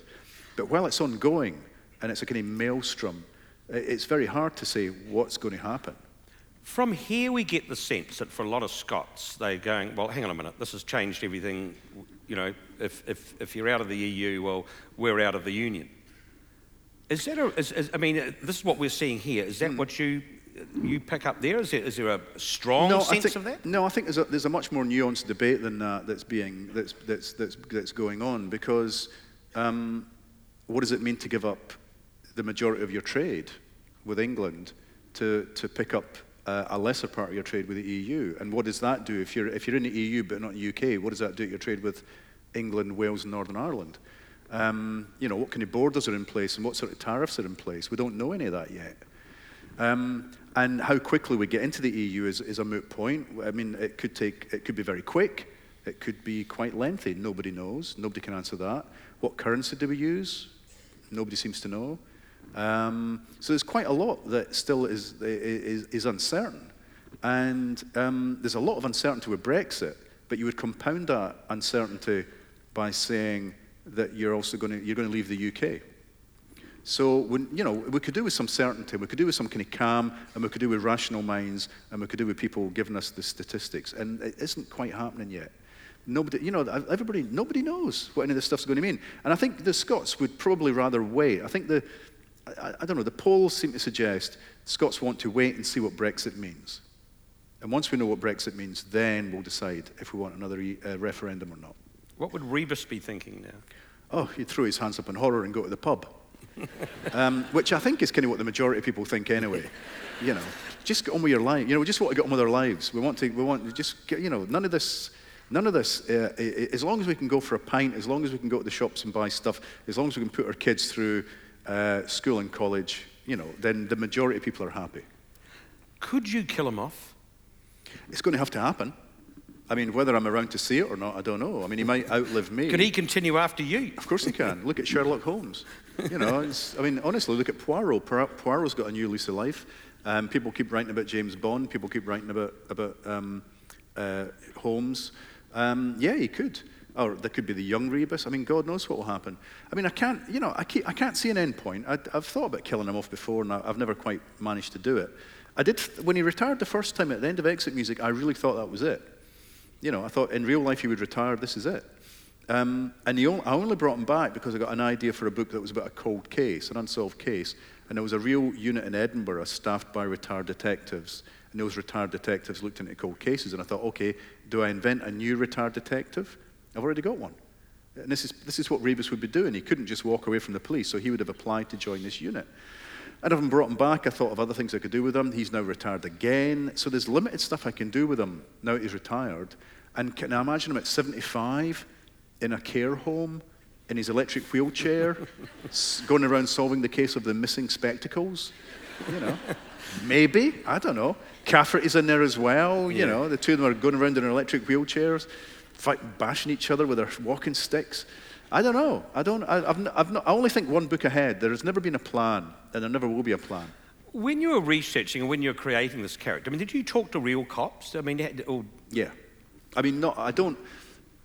But while it's ongoing and it's a kind of maelstrom, it's very hard to say what's going to happen. From here, we get the sense that for a lot of Scots, they're going, well, hang on a minute, this has changed everything. You know, if, if, if you're out of the EU, well, we're out of the Union. Is that a, is, is, I mean, uh, this is what we're seeing here. Is that mm. what you, you pick up there? Is there, is there a strong no, sense think, of that? No, I think there's a, there's a much more nuanced debate than that that's, being, that's, that's, that's, that's going on because um, what does it mean to give up the majority of your trade with England to, to pick up uh, a lesser part of your trade with the EU. And what does that do if you're, if you're in the EU but not the UK? What does that do to your trade with England, Wales, and Northern Ireland? Um, you know, what kind of borders are in place and what sort of tariffs are in place? We don't know any of that yet. Um, and how quickly we get into the EU is, is a moot point. I mean, it could take, it could be very quick. It could be quite lengthy. Nobody knows. Nobody can answer that. What currency do we use? Nobody seems to know. Um, so there's quite a lot that still is, is, is uncertain. And um, there's a lot of uncertainty with Brexit, but you would compound that uncertainty by saying that you're also going to, you're going to leave the UK. So, when, you know, we could do with some certainty, we could do with some kind of calm, and we could do with rational minds, and we could do with people giving us the statistics. And it isn't quite happening yet. Nobody, you know, everybody, nobody knows what any of this stuff's going to mean. And I think the Scots would probably rather wait. I think the, I, I, don't know, the polls seem to suggest Scots want to wait and see what Brexit means. And once we know what Brexit means, then we'll decide if we want another uh, referendum or not. What would Rebus be thinking now? Oh, he'd throw his hands up in horror and go to the pub. um, which I think is kind of what the majority of people think anyway. you know, just get on with your life. You know, we just want to get on with our lives. We want to, we want to just get, you know, none of this, none of this, uh, as long as we can go for a pint, as long as we can go to the shops and buy stuff, as long as we can put our kids through uh, school and college, you know, then the majority of people are happy. Could you kill him off? It's going to have to happen. I mean, whether I'm around to see it or not, I don't know. I mean, he might outlive me. Could he continue after you? Of course he can. Look at Sherlock Holmes. You know, I mean, honestly, look at Poirot. Poirot's got a new lease of life. Um, people keep writing about James Bond. People keep writing about, about um, uh, Holmes. Um, yeah, he could or there could be the young Rebus. I mean, God knows what will happen. I mean, I can't, you know, I, keep, I can't see an end point. I, have thought about killing him off before, and I, I've never quite managed to do it. I did, when he retired the first time at the end of Exit Music, I really thought that was it. You know, I thought in real life he would retire, this is it. Um, and he, I only brought him back because I got an idea for a book that was about a cold case, an unsolved case. And there was a real unit in Edinburgh staffed by retired detectives. And those retired detectives looked into cold cases. And I thought, okay, do I invent a new retired detective? I've already got one. And this is, this is what Rebus would be doing. He couldn't just walk away from the police, so he would have applied to join this unit. And having brought him back, I thought of other things I could do with him. He's now retired again. So there's limited stuff I can do with him now he's retired. And can I imagine him at 75 in a care home in his electric wheelchair, going around solving the case of the missing spectacles? You know, maybe. I don't know. Cafferty is in there as well. You yeah. know, the two of them are going around in electric wheelchairs fight, bashing each other with their walking sticks. I don't know. I don't. I, I've, I've not, I only think one book ahead. There has never been a plan, and there never will be a plan. When you were researching and when you were creating this character, I mean, did you talk to real cops? I mean, or... yeah. I mean, not, I don't.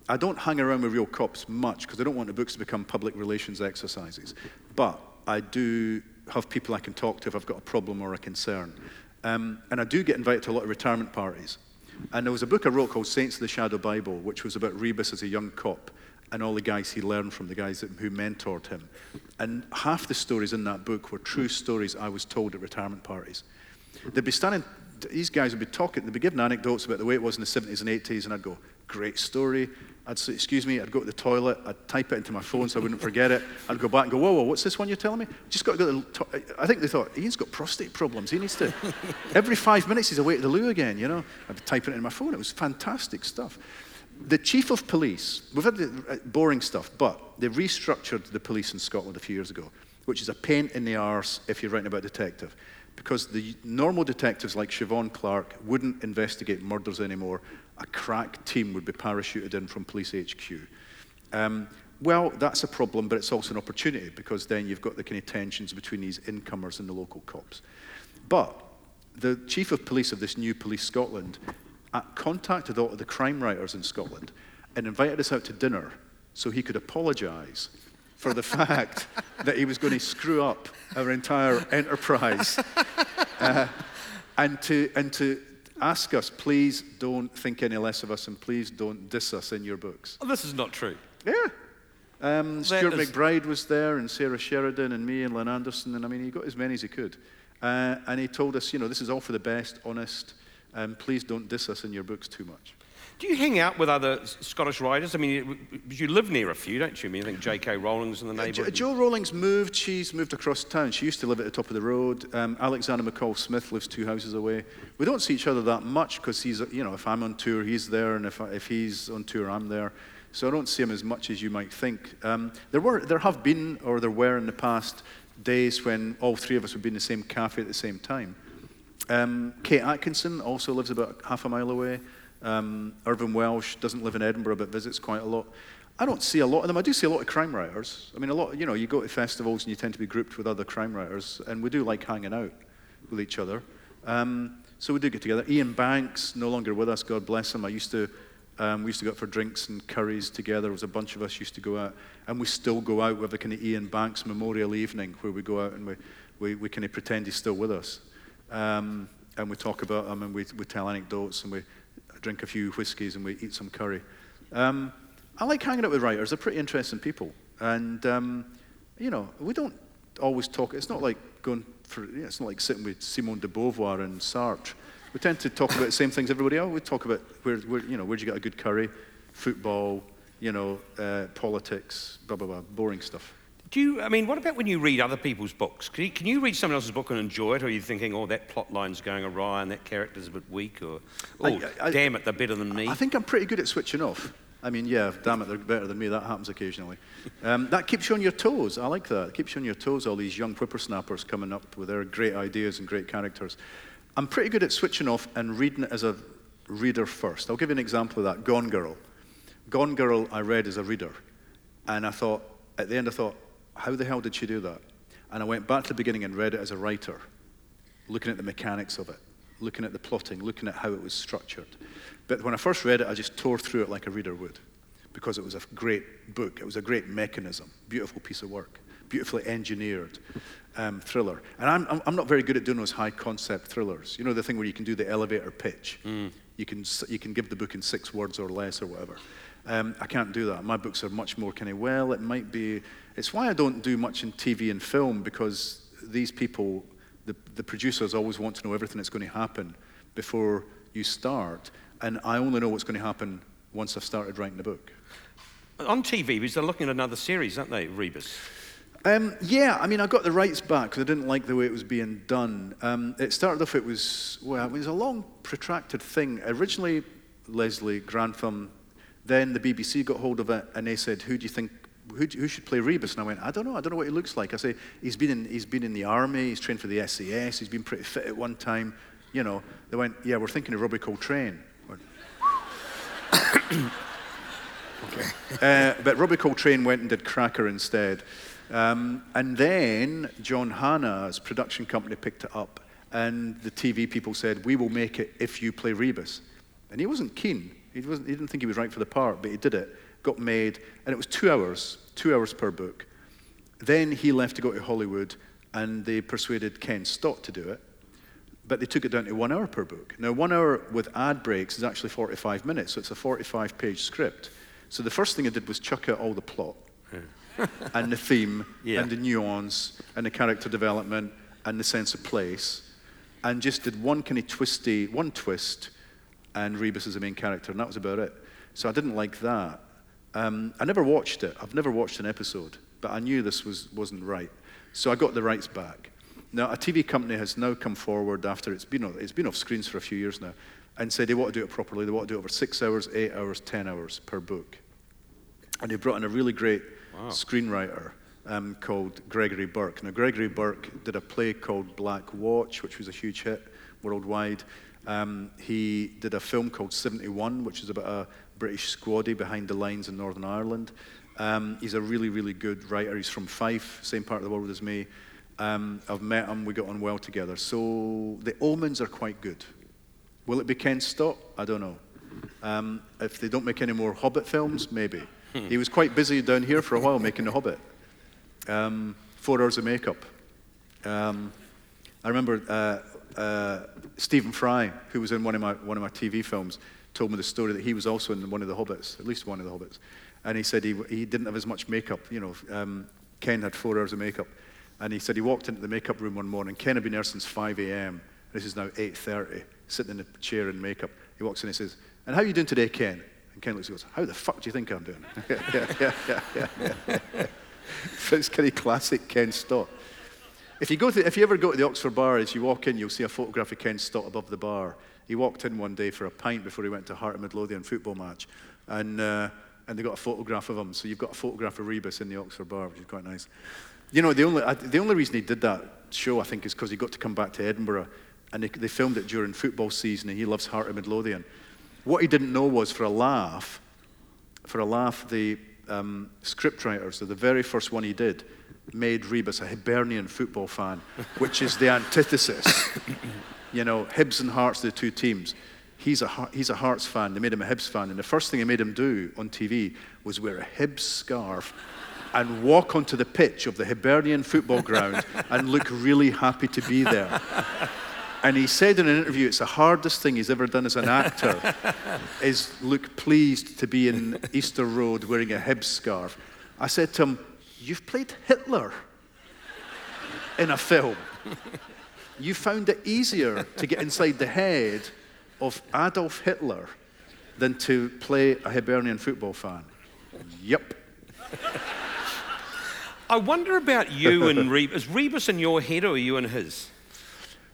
I don't hang around with real cops much because I don't want the books to become public relations exercises. But I do have people I can talk to if I've got a problem or a concern. Um, and I do get invited to a lot of retirement parties. And there was a book I wrote called Saints of the Shadow Bible, which was about Rebus as a young cop and all the guys he learned from, the guys that, who mentored him. And half the stories in that book were true stories I was told at retirement parties. They'd be standing, these guys would be talking, they'd be giving anecdotes about the way it was in the 70s and 80s, and I'd go, great story. I'd say, excuse me, I'd go to the toilet, I'd type it into my phone so I wouldn't forget it. I'd go back and go, whoa, whoa, what's this one you're telling me? Just got to go to the to- I think they thought, Ian's got prostate problems. He needs to, every five minutes he's away to the loo again, you know? I'd type it in my phone. It was fantastic stuff. The chief of police, we've had the uh, boring stuff, but they restructured the police in Scotland a few years ago, which is a pain in the arse if you're writing about detective. Because the normal detectives like Siobhan Clarke wouldn't investigate murders anymore. A crack team would be parachuted in from police HQ. Um, well, that's a problem, but it's also an opportunity because then you've got the kind of tensions between these incomers and the local cops. But the chief of police of this new Police Scotland uh, contacted all of the crime writers in Scotland and invited us out to dinner so he could apologise for the fact that he was going to screw up our entire enterprise uh, and, to, and to ask us, please don't think any less of us and please don't diss us in your books. Oh, this is not true. Yeah. Um, Stuart is- MacBride was there, and Sara Sheridan, and me, and Lin Anderson, and I mean, he got as many as he could. Uh, and he told us, you know, this is all for the best, honest, um, please don't diss us in your books too much. Do you hang out with other Scottish writers? I mean, you, live near a few, don't you? I mean, I think J.K. Rowling's in the Uh, Jo- neighbourhood. Jo Rowling's moved. She's moved across town. She used to live at the top of the road. Um, Alexander McCall Smith lives two houses away. We don't see each other that much because he's, you know, if I'm on tour, he's there, and if, I, if he's on tour, I'm there. So I don't see him as much as you might think. Um, there were, there have been, or there were in the past, days when all three of us would be in the same cafe at the same time. Um, Kate Atkinson also lives about half a mile away. Um, Irvin Welsh doesn't live in Edinburgh but visits quite a lot. I don't see a lot of them. I do see a lot of crime writers. I mean, a lot. You know, you go to festivals and you tend to be grouped with other crime writers, and we do like hanging out with each other. Um, so we do get together. Iain Banks, no longer with us. God bless him. I used to. Um, we used to go out for drinks and curries together. There was a bunch of us used to go out, and we still go out with a kind of Iain Banks Memorial Evening where we go out and we, we, we kind of pretend he's still with us. Um, and we talk about him and we, we tell anecdotes and we drink a few whiskies and we eat some curry. Um, I like hanging out with writers. They're pretty interesting people. And, um, you know, we don't always talk. It's not like going for, you know, it's not like sitting with Simone de Beauvoir and Sartre. We tend to talk about the same things everybody else. We talk about where, where you know, where'd you get a good curry, football, you know, uh, politics, blah, blah, blah, boring stuff. Do you, I mean, what about when you read other people's books? Can you, can you read someone else's book and enjoy it, or are you thinking, oh, that plot line's going awry and that character's a bit weak, or, oh, I- I- damn it, they're better than me? I think I'm pretty good at switching off. I mean, yeah, damn it, they're better than me. That happens occasionally. Um, that keeps you on your toes. I like that. It keeps you on your toes, all these young whippersnappers coming up with their great ideas and great characters. I'm pretty good at switching off and reading it as a reader first. I'll give you an example of that Gone Girl. Gone Girl, I read as a reader. And I thought, at the end, I thought, how the hell did she do that? And I went back to the beginning and read it as a writer looking at the mechanics of it, looking at the plotting, looking at how it was structured. But when I first read it, I just tore through it like a reader would because it was a great book. It was a great mechanism, beautiful piece of work, beautifully engineered um, thriller. And I'm, I'm, not very good at doing those high concept thrillers. You know, the thing where you can do the elevator pitch. You, can, you can give the book in six words or less or whatever. Um, I can't do that. My books are much more kind of, well, it might be. It's why I don't do much in TV and film because these people, the, the producers always want to know everything that's going to happen before you start. And I only know what's going to happen once I've started writing the book. On TV, because they're looking at another series, aren't they, Rebus? Um, yeah, I mean, I got the rights back because I didn't like the way it was being done. Um, it started off, it was, well, it was a long, protracted thing. Originally, Leslie Grantham, then the BBC got hold of it and they said, who do you think, who, who should play Rebus? And I went, I don't know, I don't know what he looks like. I say, he's been in, he's been in the army, he's trained for the SAS, he's been pretty fit at one time. You know, they went, yeah, we're thinking of Robbie Coltrane. Went, Uh, but Robbie Coltrane went and did Cracker instead. Um, and then John Hannah's production company picked it up, and the TV people said, We will make it if you play Rebus. And he wasn't keen. He, wasn't, he didn't think he was right for the part, but he did it, got made, and it was two hours, two hours per book. Then he left to go to Hollywood, and they persuaded Ken Stott to do it but they took it down to one hour per book. Now, one hour with ad breaks is actually 45 minutes, so it's a 45 page script. So the first thing I did was chuck out all the plot and the theme Yeah. and the nuance and the character development and the sense of place and just did one kind of twisty, one twist and Rebus is the main character, and that was about it. So I didn't like that. Um, I never watched it. I've never watched an episode, but I knew this was, wasn't right. So I got the rights back. Now, a TV company has now come forward after it's been, it's been off screens for a few years now and said they want to do it properly. They want to do it over six hours, eight hours, 10 hours per book. And they brought in a really great wow. screenwriter um, called Gregory Burke. Now, Gregory Burke did a play called Black Watch, which was a huge hit worldwide. Um, he did a film called 71, which is about a British squaddy behind the lines in Northern Ireland. Um, he's a really, really good writer. He's from Fife, same part of the world as me. Um, I've met him, we got on well together. So the omens are quite good. Will it be Ken Stott? I don't know. Um, if they don't make any more Hobbit films, maybe. Hmm. He was quite busy down here for a while making The Hobbit. Um, four hours of makeup. Um, I remember uh, uh, Stephen Fry, who was in one of, my, one of my TV films, told me the story that he was also in one of the Hobbits, at least one of the Hobbits. And he said he, he didn't have as much makeup. You know, um, Ken had four hours of makeup. And he said he walked into the makeup room one morning. Ken had been there since 5 a.m. This is now 8.30, sitting in a chair in makeup. He walks in and says, and how are you doing today, Ken? And Ken looks and goes, how the fuck do you think I'm doing? yeah, yeah, yeah, yeah, yeah. it's kind of classic Ken Stott. If you, go to, if you ever go to the Oxford bar, as you walk in, you'll see a photograph of Ken Stott above the bar. He walked in one day for a pint before he went to Heart of Midlothian football match. And, uh, and they got a photograph of him. So you've got a photograph of Rebus in the Oxford bar, which is quite nice. You know, the only, the only reason he did that show, I think, is because he got to come back to Edinburgh. And they, they filmed it during football season, and he loves Heart of Midlothian. What he didn't know was, for a laugh, for a laugh, the um, scriptwriter, so the very first one he did, made Rebus a Hibernian football fan, which is the antithesis. you know, Hibs and Hearts, the two teams. He's a, he's a Hearts fan. They made him a Hibs fan. And the first thing they made him do on TV was wear a Hibs scarf and walk onto the pitch of the Hibernian football ground and look really happy to be there. And he said in an interview, it's the hardest thing he's ever done as an actor, is look pleased to be in Easter Road wearing a Hibs scarf. I said to him, You've played Hitler in a film. You found it easier to get inside the head of Adolf Hitler than to play a Hibernian football fan. Yep. I wonder about you and Rebus. Is Rebus in your head or are you in his?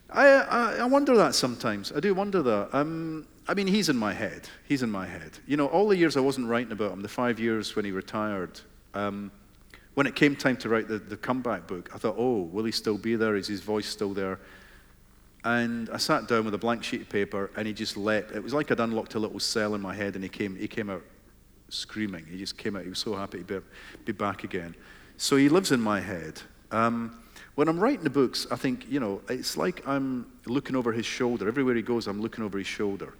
I, I, I wonder that sometimes. I do wonder that. Um, I mean, he's in my head. He's in my head. You know, all the years I wasn't writing about him, the five years when he retired, um, when it came time to write the, the comeback book, I thought, oh, will he still be there? Is his voice still there? And I sat down with a blank sheet of paper and he just let, it was like I'd unlocked a little cell in my head and he came, he came out screaming. He just came out, he was so happy to be, be back again. So he lives in my head. Um, when I'm writing the books, I think, you know, it's like I'm looking over his shoulder. Everywhere he goes, I'm looking over his shoulder.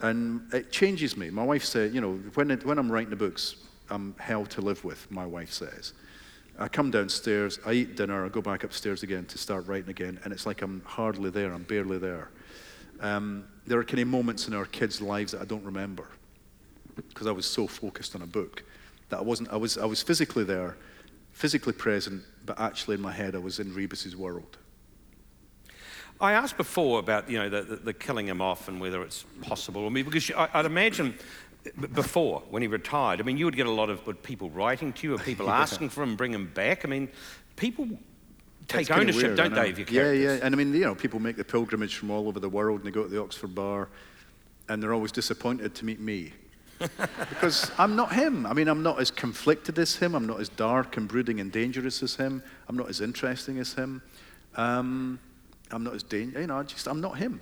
And it changes me. My wife said, you know, when, it, when I'm writing the books, I'm hell to live with, my wife says. I come downstairs, I eat dinner, I go back upstairs again to start writing again, and it's like I'm hardly there, I'm barely there. Um, there are kind of moments in our kids' lives that I don't remember because I was so focused on a book that I wasn't, I was, I was physically there, physically present, but actually in my head I was in Rebus's world. I asked before about you know the, the, the, killing him off and whether it's possible. I mean, because I, would imagine before when he retired, I mean, you would get a lot of people writing to you, or people yeah. asking for him, bring him back. I mean, people take ownership, weird, don't they, of your characters? Yeah, yeah. And I mean, you know, people make the pilgrimage from all over the world and they go to the Oxford Bar, and they're always disappointed to meet me. because I'm not him. I mean, I'm not as conflicted as him. I'm not as dark and brooding and dangerous as him. I'm not as interesting as him. Um, I'm not as dangerous. You know, I just I'm not him.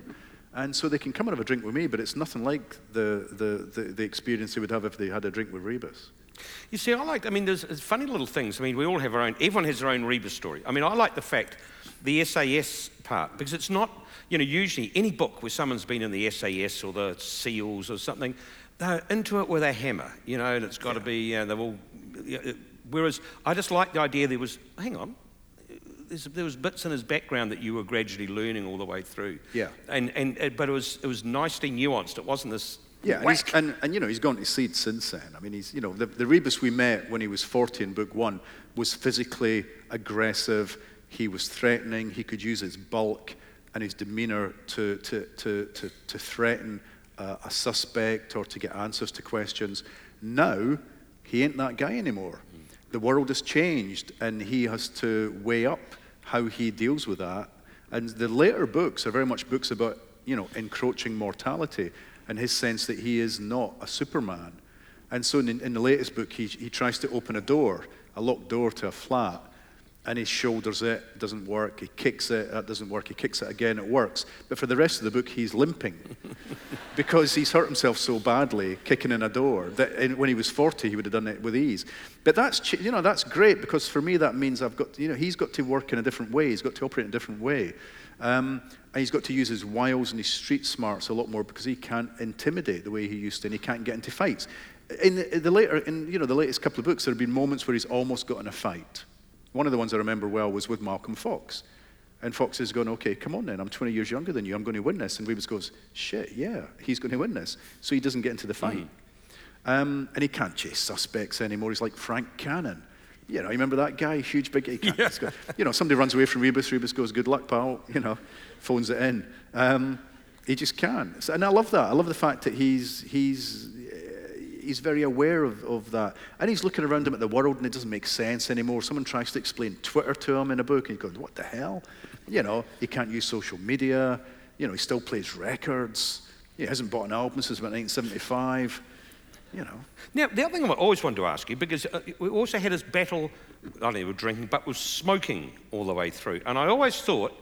And so they can come and have a drink with me, but it's nothing like the, the, the, the experience they would have if they had a drink with Rebus. You see, I like, I mean, there's, funny little things. I mean, we all have our own, everyone has their own Rebus story. I mean, I like the fact, the SAS part, because it's not, you know, usually any book where someone's been in the SAS or the SEALs or something, they're into it with a hammer, you know, and it's got to be, uh, they've all, whereas I just like the idea there was, hang on, there was bits in his background that you were gradually learning all the way through. Yeah. And, and, but it was, it was nicely nuanced. It wasn't this yeah, and, and, and, you know, he's gone to seed since then. I mean, he's, you know, the, the Rebus we met when he was 40 in book one was physically aggressive. He was threatening. He could use his bulk and his demeanor to, to, to, to, to threaten a, a suspect or to get answers to questions. Now, he ain't that guy anymore. The world has changed, and he has to weigh up how he deals with that. And the later books are very much books about, you know, encroaching mortality and his sense that he is not a Superman. And so in, in the latest book, he, he tries to open a door, a locked door to a flat, and he shoulders it, doesn't work. He kicks it, that doesn't work. He kicks it again, it works. But for the rest of the book, he's limping because he's hurt himself so badly kicking in a door that when he was 40, he would have done it with ease. But that's, you know, that's great because for me, that means I've got, you know, he's got to work in a different way. He's got to operate in a different way. Um, and he's got to use his wiles and his street smarts a lot more because he can't intimidate the way he used to and he can't get into fights. In the, in the later, in, you know, the latest couple of books, there have been moments where he's almost got in a fight one of the ones I remember well was with Malcolm Fox. And Fox is going, okay, come on then, I'm 20 years younger than you, I'm going to win this. And Rebus goes, shit, yeah, he's going to win this. So he doesn't get into the fight. Mm. Um, and he can't chase suspects anymore. He's like Frank Cannon. You know, you remember that guy, huge, big, he can't, yeah. got, you know, somebody runs away from Rebus, Rebus goes, good luck, pal, you know, phones it in. Um, he just can't. So, and I love that. I love the fact that he's, he's he's very aware of, of that. And he's looking around him at the world and it doesn't make sense anymore. Someone tries to explain Twitter to him in a book and he goes, What the hell? You know, he can't use social media. You know, he still plays records. He hasn't bought an album since about 1975. You know. Now, the other thing I always wanted to ask you, because uh, we also had his battle, not only with drinking, but with smoking all the way through. And I always thought,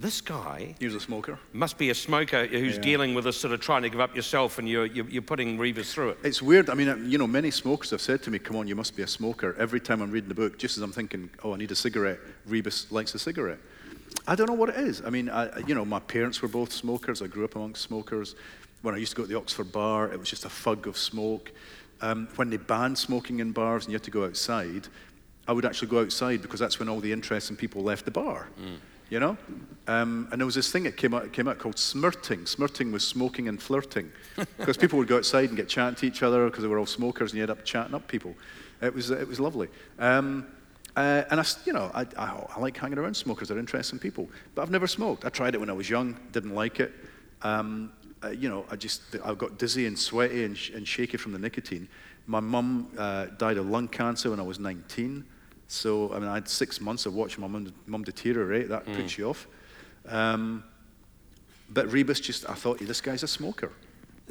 this guy. He was a smoker. Must be a smoker who's yeah. dealing with this sort of trying to give up yourself and you're, you're, you're, putting Rebus through it. It's weird. I mean, you know, many smokers have said to me, come on, you must be a smoker. Every time I'm reading the book, just as I'm thinking, oh, I need a cigarette, Rebus likes a cigarette. I don't know what it is. I mean, I, you know, my parents were both smokers. I grew up amongst smokers. When I used to go to the Oxford bar, it was just a fug of smoke. Um, when they banned smoking in bars and you had to go outside, I would actually go outside because that's when all the interesting people left the bar. Mm you know? Um, and there was this thing that came out, came out called smirting. Smirting was smoking and flirting. Because people would go outside and get chatting to each other because they were all smokers and you end up chatting up people. It was, it was lovely. Um, uh, and I, you know, I, I, I, like hanging around smokers. They're interesting people. But I've never smoked. I tried it when I was young, didn't like it. Um, uh, you know, I just, I got dizzy and sweaty and, sh- and shaky from the nicotine. My mum uh, died of lung cancer when I was 19. So, I mean, I had six months of watching my mum, mum deteriorate. That mm. puts you off. Um, but Rebus just, I thought, this guy's a smoker.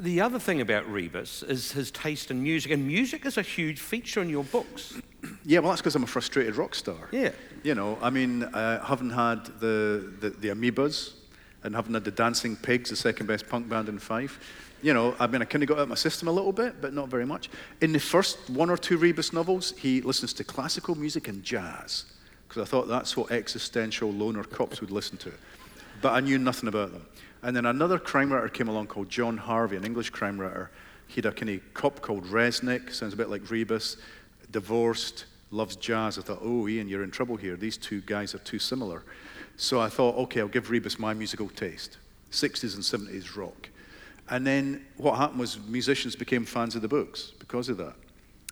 The other thing about Rebus is his taste in music, and music is a huge feature in your books. Yeah, well, that's because I'm a frustrated rock star. Yeah. You know, I mean, uh, having had the, the, the Amoebas and having had the Dancing Pigs, the second best punk band in Fife, you know, I mean, I kind of got out of my system a little bit, but not very much. In the first one or two Rebus novels, he listens to classical music and jazz, because I thought that's what existential loner cops would listen to. But I knew nothing about them. And then another crime writer came along called John Harvey, an English crime writer. He had a kind of cop called Resnick, sounds a bit like Rebus, divorced, loves jazz. I thought, oh, Ian, you're in trouble here. These two guys are too similar. So I thought, okay, I'll give Rebus my musical taste 60s and 70s rock. And then what happened was musicians became fans of the books because of that.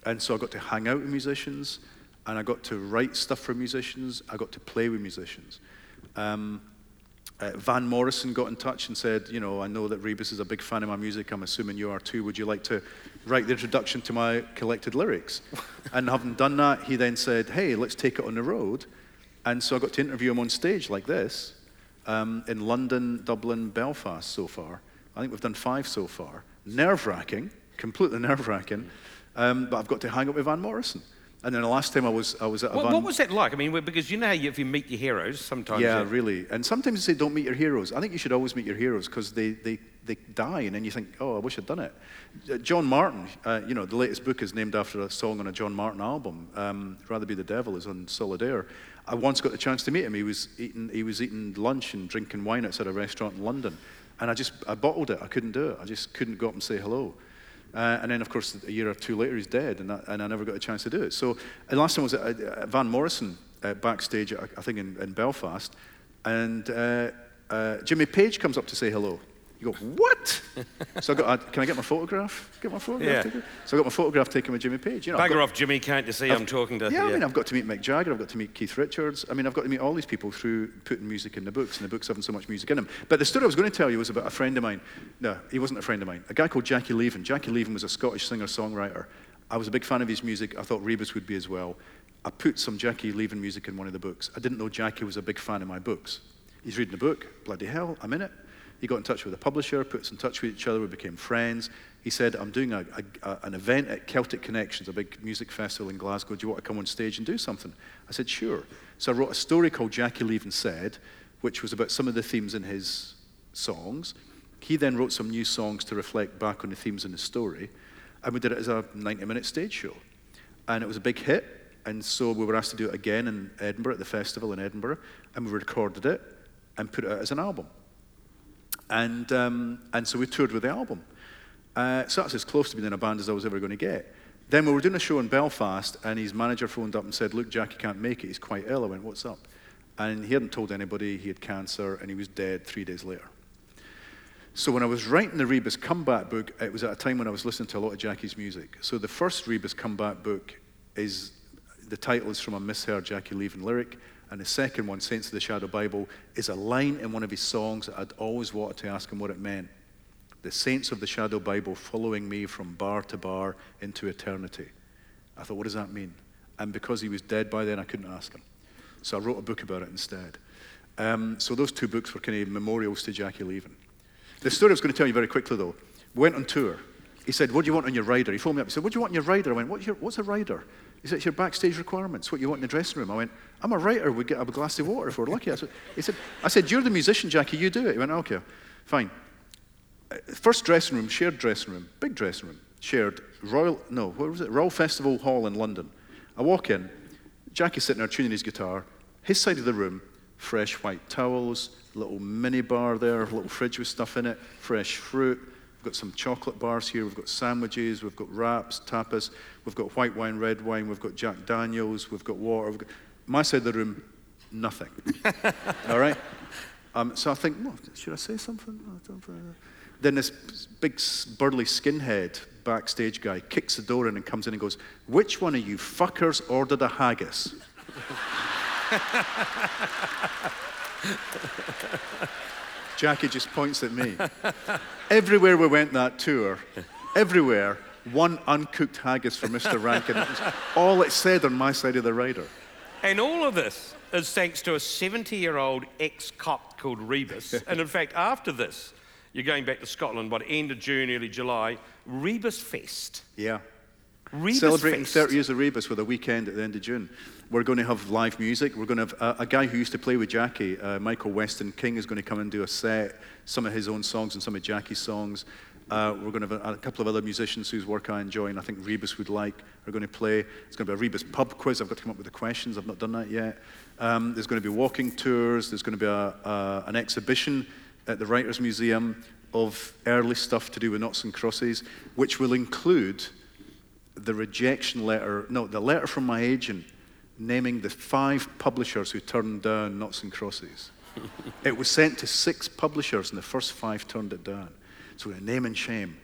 And so I got to hang out with musicians, and I got to write stuff for musicians. I got to play with musicians. Um, uh, Van Morrison got in touch and said, You know, I know that Rebus is a big fan of my music. I'm assuming you are too. Would you like to write the introduction to my collected lyrics? and having done that, he then said, Hey, let's take it on the road. And so I got to interview him on stage like this um, in London, Dublin, Belfast so far. I think we've done five so far. Nerve wracking, completely nerve wracking. Um, but I've got to hang up with Van Morrison. And then the last time I was, I was at a Van... What was that like? I mean, because you know how you, if you meet your heroes, sometimes... Yeah, really. And sometimes they say don't meet your heroes. I think you should always meet your heroes because they, they, they die and then you think, oh, I wish I'd done it. Uh, John Martyn, uh, you know, the latest book is named after a song on a John Martyn album. Um, Rather Be the Devil is on Solid Air. I once got the chance to meet him. He was eating, he was eating lunch and drinking wine outside a restaurant in London. And I just, I bottled it. I couldn't do it. I just couldn't go up and say hello. Uh, and then, of course, a year or two later, he's dead, and, and I never got a chance to do it. So, the last time was at, at Van Morrison uh, backstage, I think in, in Belfast, and uh, uh, Jimmy Page comes up to say hello. You go, what? so I got, uh, can I get my photograph? Get my photograph Yeah. taken? So I got my photograph taken with Jimmy Page. You know, I've got- off, Jimmy. Can't you see I'm talking to? yeah, I mean, I've got to meet Mick Jagger, I've got to meet Keith Richards. I mean, I've got to meet all these people through putting music in the books, and the books having so much music in them. But the story I was going to tell you was about a friend of mine. No, he wasn't a friend of mine. A guy called Jackie Leven. Jackie Leven was a Scottish singer-songwriter. I was a big fan of his music. I thought Rebus would be as well. I put some Jackie Leven music in one of the books. I didn't know Jackie was a big fan of my books. He's reading the book. Bloody hell, I'm in it. He got in touch with a publisher, put us in touch with each other. We became friends. He said, I'm doing a, a, an event at Celtic Connections, a big music festival in Glasgow. Do you want to come on stage and do something? I said, sure. So I wrote a story called Jackie Leven Said, which was about some of the themes in his songs. He then wrote some new songs to reflect back on the themes in the story. And we did it as a 90 minute stage show. And it was a big hit. And so we were asked to do it again in Edinburgh, at the festival in Edinburgh. And we recorded it and put it out as an album. And, um, and so we toured with the album. Uh, so that's as close to being in a band as I was ever going to get. Then we were doing a show in Belfast, and his manager phoned up and said, Look, Jackie can't make it. He's quite ill. I went, What's up? And he hadn't told anybody he had cancer, and he was dead three days later. So when I was writing the Rebus comeback book, it was at a time when I was listening to a lot of Jackie's music. So the first Rebus comeback book is the title is from a misheard Jackie Leven lyric, and the second one, Saints of the Shadow Bible, is a line in one of his songs that I'd always wanted to ask him what it meant. The Sense of the Shadow Bible following me from bar to bar into eternity. I thought, what does that mean? And because he was dead by then, I couldn't ask him. So I wrote a book about it instead. Um, so those two books were kind of memorials to Jackie Leven. The story I was going to tell you very quickly, though. We went on tour. He said, What do you want on your rider? He phoned me up. He said, What do you want on your rider? I went, What's, your, what's a rider? Said, It's your backstage requirements. What you want in the dressing room? I went, I'm a writer. We get a glass of water if we're lucky. That's what, he said, I said, You're the musician, Jackie. You do it. He went, Okay, fine. Uh, First dressing room, shared dressing room, big dressing room, shared. Royal, no, what was it? Royal Festival Hall in London. I walk in, Jackie's sitting there tuning his guitar. His side of the room, fresh white towels, little mini bar there, little fridge with stuff in it, fresh fruit. We've got some chocolate bars here. We've got sandwiches. We've got wraps, tapas. We've got white wine, red wine. We've got Jack Daniels. We've got water. We've got, my side of the room, nothing. All right? Um, so I think, well, should I say something? Know. Then this big burly skinhead backstage guy kicks the door in and comes in and goes, Which one of you fuckers ordered a haggis? Jackie just points at me. Everywhere we went that tour, everywhere, one uncooked haggis for Mr. Rankin. That was all it said on my side of the rider. And all of this is thanks to a 70 year old ex cop called Rebus. and in fact, after this, you're going back to Scotland, what, end of June, early July, Rebus Fest. Yeah. Rebus Celebrating Fest. 30 years of Rebus with a weekend at the end of June. We're going to have live music. We're going to have a, a guy who used to play with Jackie, uh, Michael Weston King, is going to come and do a set, some of his own songs and some of Jackie's songs. Uh, we're going to have a, a couple of other musicians whose work I enjoy and I think Rebus would like are going to play. It's going to be a Rebus pub quiz. I've got to come up with the questions. I've not done that yet. Um, there's going to be walking tours. There's going to be a, a, an exhibition at the Writers' Museum of early stuff to do with Knots and Crosses, which will include the rejection letter, no, the letter from my agent naming the five publishers who turned down Knots and Crosses. it was sent to six publishers, and the first five turned it down. So a name and shame.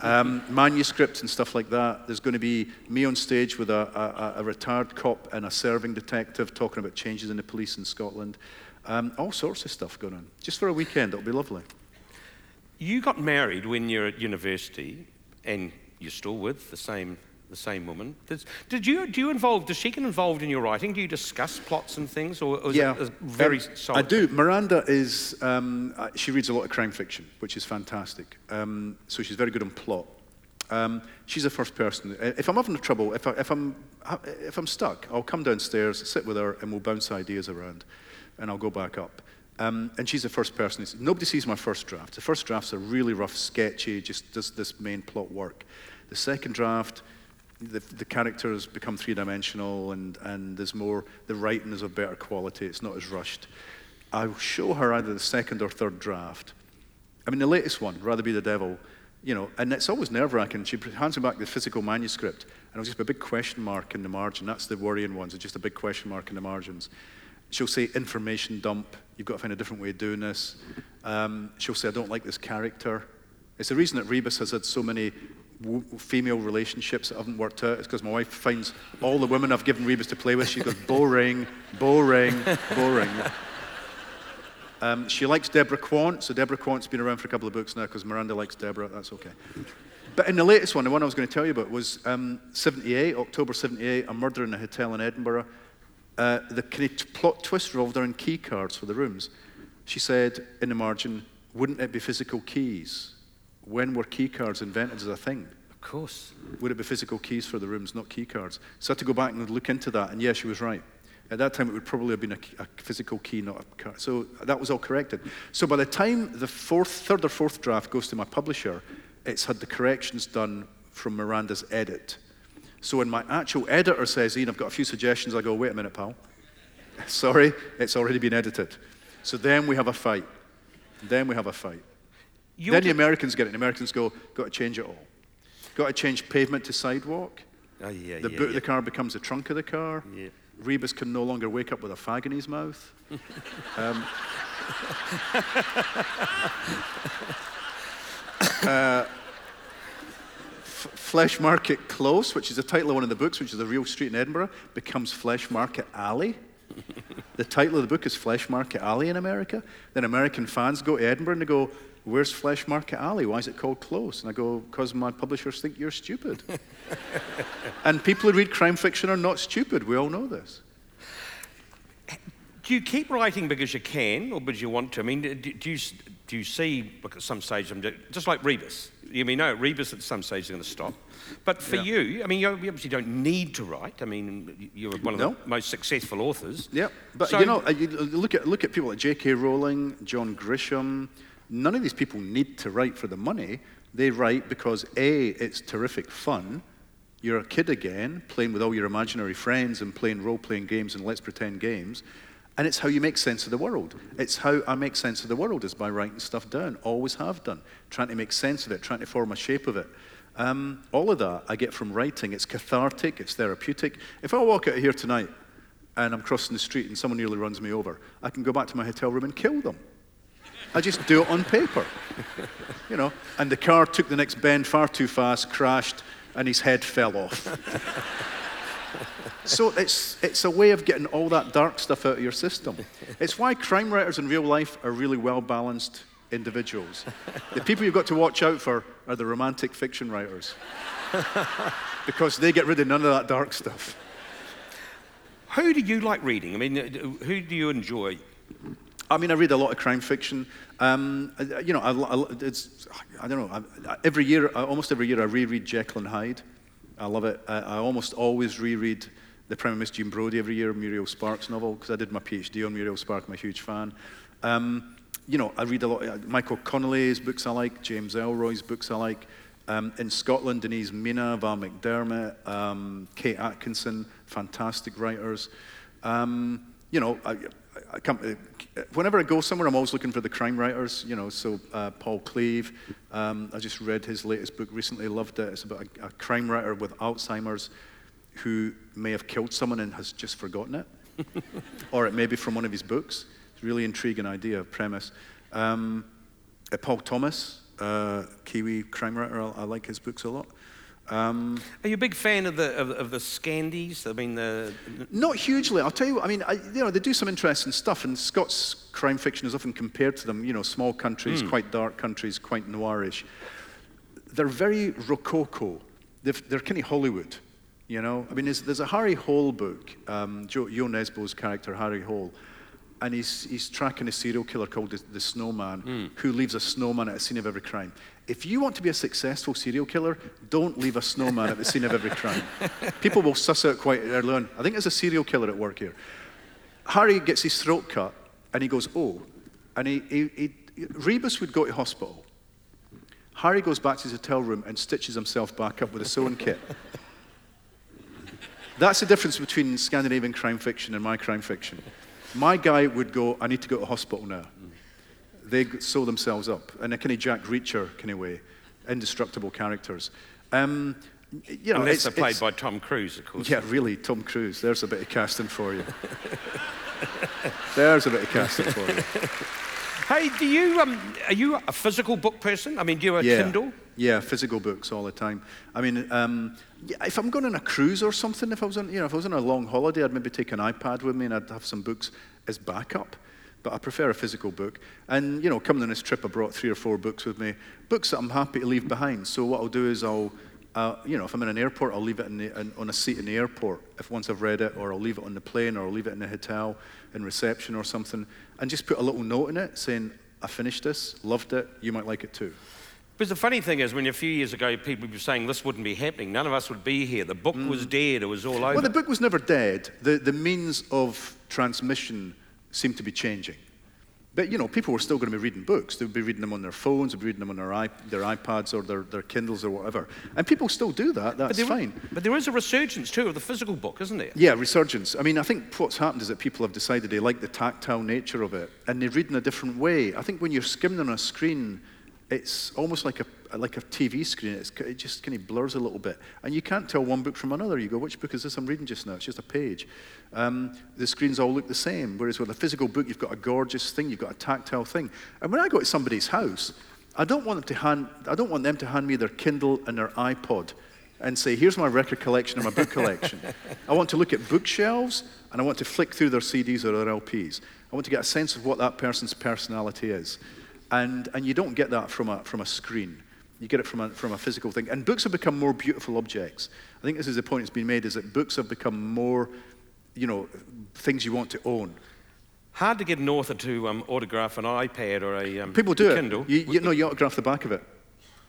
Um, manuscripts and stuff like that. There's going to be me on stage with a, a, a retired cop and a serving detective talking about changes in the police in Scotland. Um, all sorts of stuff going on. Just for a weekend, it'll be lovely. You got married when you're at university, and you're still with the same the same woman. Does, did you do you involve? Does she get involved in your writing? Do you discuss plots and things, or is yeah, it a very Um, I solitary? do. Miranda is um, uh, she reads a lot of crime fiction, which is fantastic. Um, so she's very good on plot. Um, she's the first person. uh, If I'm having trouble, if, I, if I'm uh, if I'm stuck, I'll come downstairs, sit with her, and we'll bounce ideas around, and I'll go back up. Um, and she's the first person. Nobody sees my first draft. The first draft's a really rough, sketchy. Just does this main plot work? The second draft the, the characters become three dimensional and, and there's more, the writing is of better quality, it's not as rushed. I'll show her either the second or third draft. I mean, the latest one, Rather Be the Devil, you know, and it's always nerve wracking. She hands me back the physical manuscript, and it'll just a big question mark in the margin. That's the worrying ones, it's just a big question mark in the margins. She'll say information dump. You've got to find a different way of doing this. Um, she'll say, I don't like this character. It's the reason that Rebus has had so many female relationships that haven't worked out. It's because my wife finds all the women I've given Rebus to play with, she goes, boring, boring, boring. Um, she likes Deborah Quant, so Deborah Quant's been around for a couple of books now because Miranda likes Deborah. That's okay. But in the latest one, the one I was going to tell you about was um, 78, October 78, a murder in a hotel in Edinburgh. Uh, the kind of plot twist revolved around key cards for the rooms. She said in the margin, wouldn't it be physical keys? When were key cards invented as a thing? Of course. Would it be physical keys for the rooms, not key cards? So I had to go back and look into that, and yeah, she was right. At that time, it would probably have been a, a, physical key, not a card. So that was all corrected. So by the time the fourth, third or fourth draft goes to my publisher, it's had the corrections done from Miranda's edit. So when my actual editor says, Ian, I've got a few suggestions, I go, wait a minute, pal. Sorry, it's already been edited. So then we have a fight. Then we have a fight. You then the Americans get it. The Americans go, got to change it all. Got to change pavement to sidewalk. Oh, yeah, the yeah, boot of the car becomes the trunk of the car. Yeah. Rebus can no longer wake up with a fag in his mouth. um, uh, F- Flesh Market Close, which is the title of one of the books, which is a real street in Edinburgh, becomes Flesh Market Alley. the title of the book is Flesh Market Alley in America. Then American fans go to Edinburgh and they go, Where's Flesh Market Alley? Why is it called Close? And I go, Because my publishers think you're stupid. and people who read crime fiction are not stupid. We all know this. Do you keep writing because you can or because you want to? I mean, do, do, you, do you see, look, at some stage, just like Rebus. You mean, no, Rebus at some stage is going to stop. But for Yeah. you, I mean, you obviously don't need to write. I mean, you're one of No. the most successful authors. Yeah, but So- you know, uh, you look at look at people like J.K. Rowling, John Grisham. None of these people need to write for the money. They write because a it's terrific fun. You're a kid again, playing with all your imaginary friends and playing role-playing games and let's pretend games. And it's how you make sense of the world. It's how I make sense of the world is by writing stuff down. Always have done. Trying to make sense of it, trying to form a shape of it. Um, all of that I get from writing. It's cathartic, it's therapeutic. If I walk out here tonight and I'm crossing the street and someone nearly runs me over, I can go back to my hotel room and kill them. I just do it on paper. You know, and the car took the next bend far too fast, crashed, and his head fell off. so it's, it's a way of getting all that dark stuff out of your system. It's why crime writers in real life are really well balanced individuals. The people you've got to watch out for are the romantic fiction writers. because they get rid of none of that dark stuff. Who do you like reading? I mean, who do you enjoy? I mean, I read a lot of crime fiction. Um, I- you know, I, I, it's, I don't know. I, every year, almost every year, I reread Jekyll and Hyde. I love it. I, I almost always reread The Prime of Miss Jean Brodie every year, Muriel Spark's novel, because I did my PhD on Muriel Spark. I'm a huge fan. Um, you know, I read a lot. uh, Michael Connelly's books I like, James Ellroy's books I like. Um, in Scotland, Denise Mina, Val McDermid, um, Kate Atkinson, fantastic writers. Um, you know, I, I, I uh, whenever I go somewhere, I'm always looking for the crime writers. You know, so uh, Paul Cleave. Um, I just read his latest book recently. Loved it. It's about a, a crime writer with Alzheimer's who may have killed someone and has just forgotten it, or it may be from one of his books. It's a really intriguing idea, premise. Um, uh, Paul Thomas, uh, Kiwi crime writer. I, I like his books a lot. Um, Are you a big fan of the, of, of the Scandies? I mean, the, Not hugely. I'll tell you. what, I mean, I, you know, they do some interesting stuff, and Scots crime fiction is often compared to them. You know, small countries, quite dark countries, quite noirish. They're very rococo. They've, they're kind of Hollywood. You know, I mean, there's, there's a Harry Hole book. Um, Joe, Yo Nesbo's character, Harry Hole, and he's, he's tracking a serial killer called the, the Snowman, who leaves a snowman at the scene of every crime. If you want to be a successful serial killer, don't leave a snowman at the scene of every crime. People will suss out quite early on. I think there's a serial killer at work here. Harry gets his throat cut, and he goes, "Oh," and he, he, he Rebus would go to hospital. Harry goes back to his hotel room and stitches himself back up with a sewing kit. That's the difference between Scandinavian crime fiction and my crime fiction. My guy would go, I need to go to hospital now. They sew themselves up in a kind of Jack Reacher kind of way, indestructible characters. Um, you know, unless it's, they're played it's- by Tom Cruise, of course. yeah, really, Tom Cruise. There's a bit of casting for you. There's a bit of casting for you. Hey, do you um, are you a physical book person? I mean, do you a yeah. Kindle? Yeah, physical books all the time. I mean, um, if I'm going on a cruise or something, if I was on, you know, if I was on a long holiday, I'd maybe take an iPad with me and I'd have some books as backup. But I prefer a physical book. And you know, coming on this trip, I brought three or four books with me, books that I'm happy to leave behind. So what I'll do is I'll, uh, you know, if I'm in an airport, I'll leave it in the, in, on a seat in the airport. If once I've read it, or I'll leave it on the plane, or I'll leave it in the hotel, in reception or something, and just put a little note in it saying, I finished this, loved it, you might like it too. Because the funny thing is, when a few years ago people were saying this wouldn't be happening, none of us would be here. The book was dead, it was all over. Well, the book was never dead. The, the means of transmission seemed to be changing. But, you know, people were still going to be reading books. They would be reading them on their phones, they'd be reading them on their, iP- their iPads or their, their Kindles or whatever. And people still do that. That's there, fine. But there is a resurgence too of the physical book, isn't there? Yeah, resurgence. I mean, I think what's happened is that people have decided they like the tactile nature of it and they read in a different way. I think when you're skimming on a screen, it's almost like a like a TV screen. It's, it just kind of blurs a little bit, and you can't tell one book from another. You go, which book is this I'm reading just now? It's just a page. Um, the screens all look the same. Whereas with a physical book, you've got a gorgeous thing, you've got a tactile thing. And when I go to somebody's house, I don't want them to hand I don't want them to hand me their Kindle and their iPod and say, here's my record collection and my book collection. I want to look at bookshelves and I want to flick through their CDs or their LPs. I want to get a sense of what that person's personality is. And, and you don't get that from a, from a screen. You get it from a, from a physical thing. And books have become more beautiful objects. I think this is the point that's been made, is that books have become more, you know, things you want to own. Hard to get an author to um, autograph an iPad or a um, People do Kindle. it. You, you know, you autograph the back of it.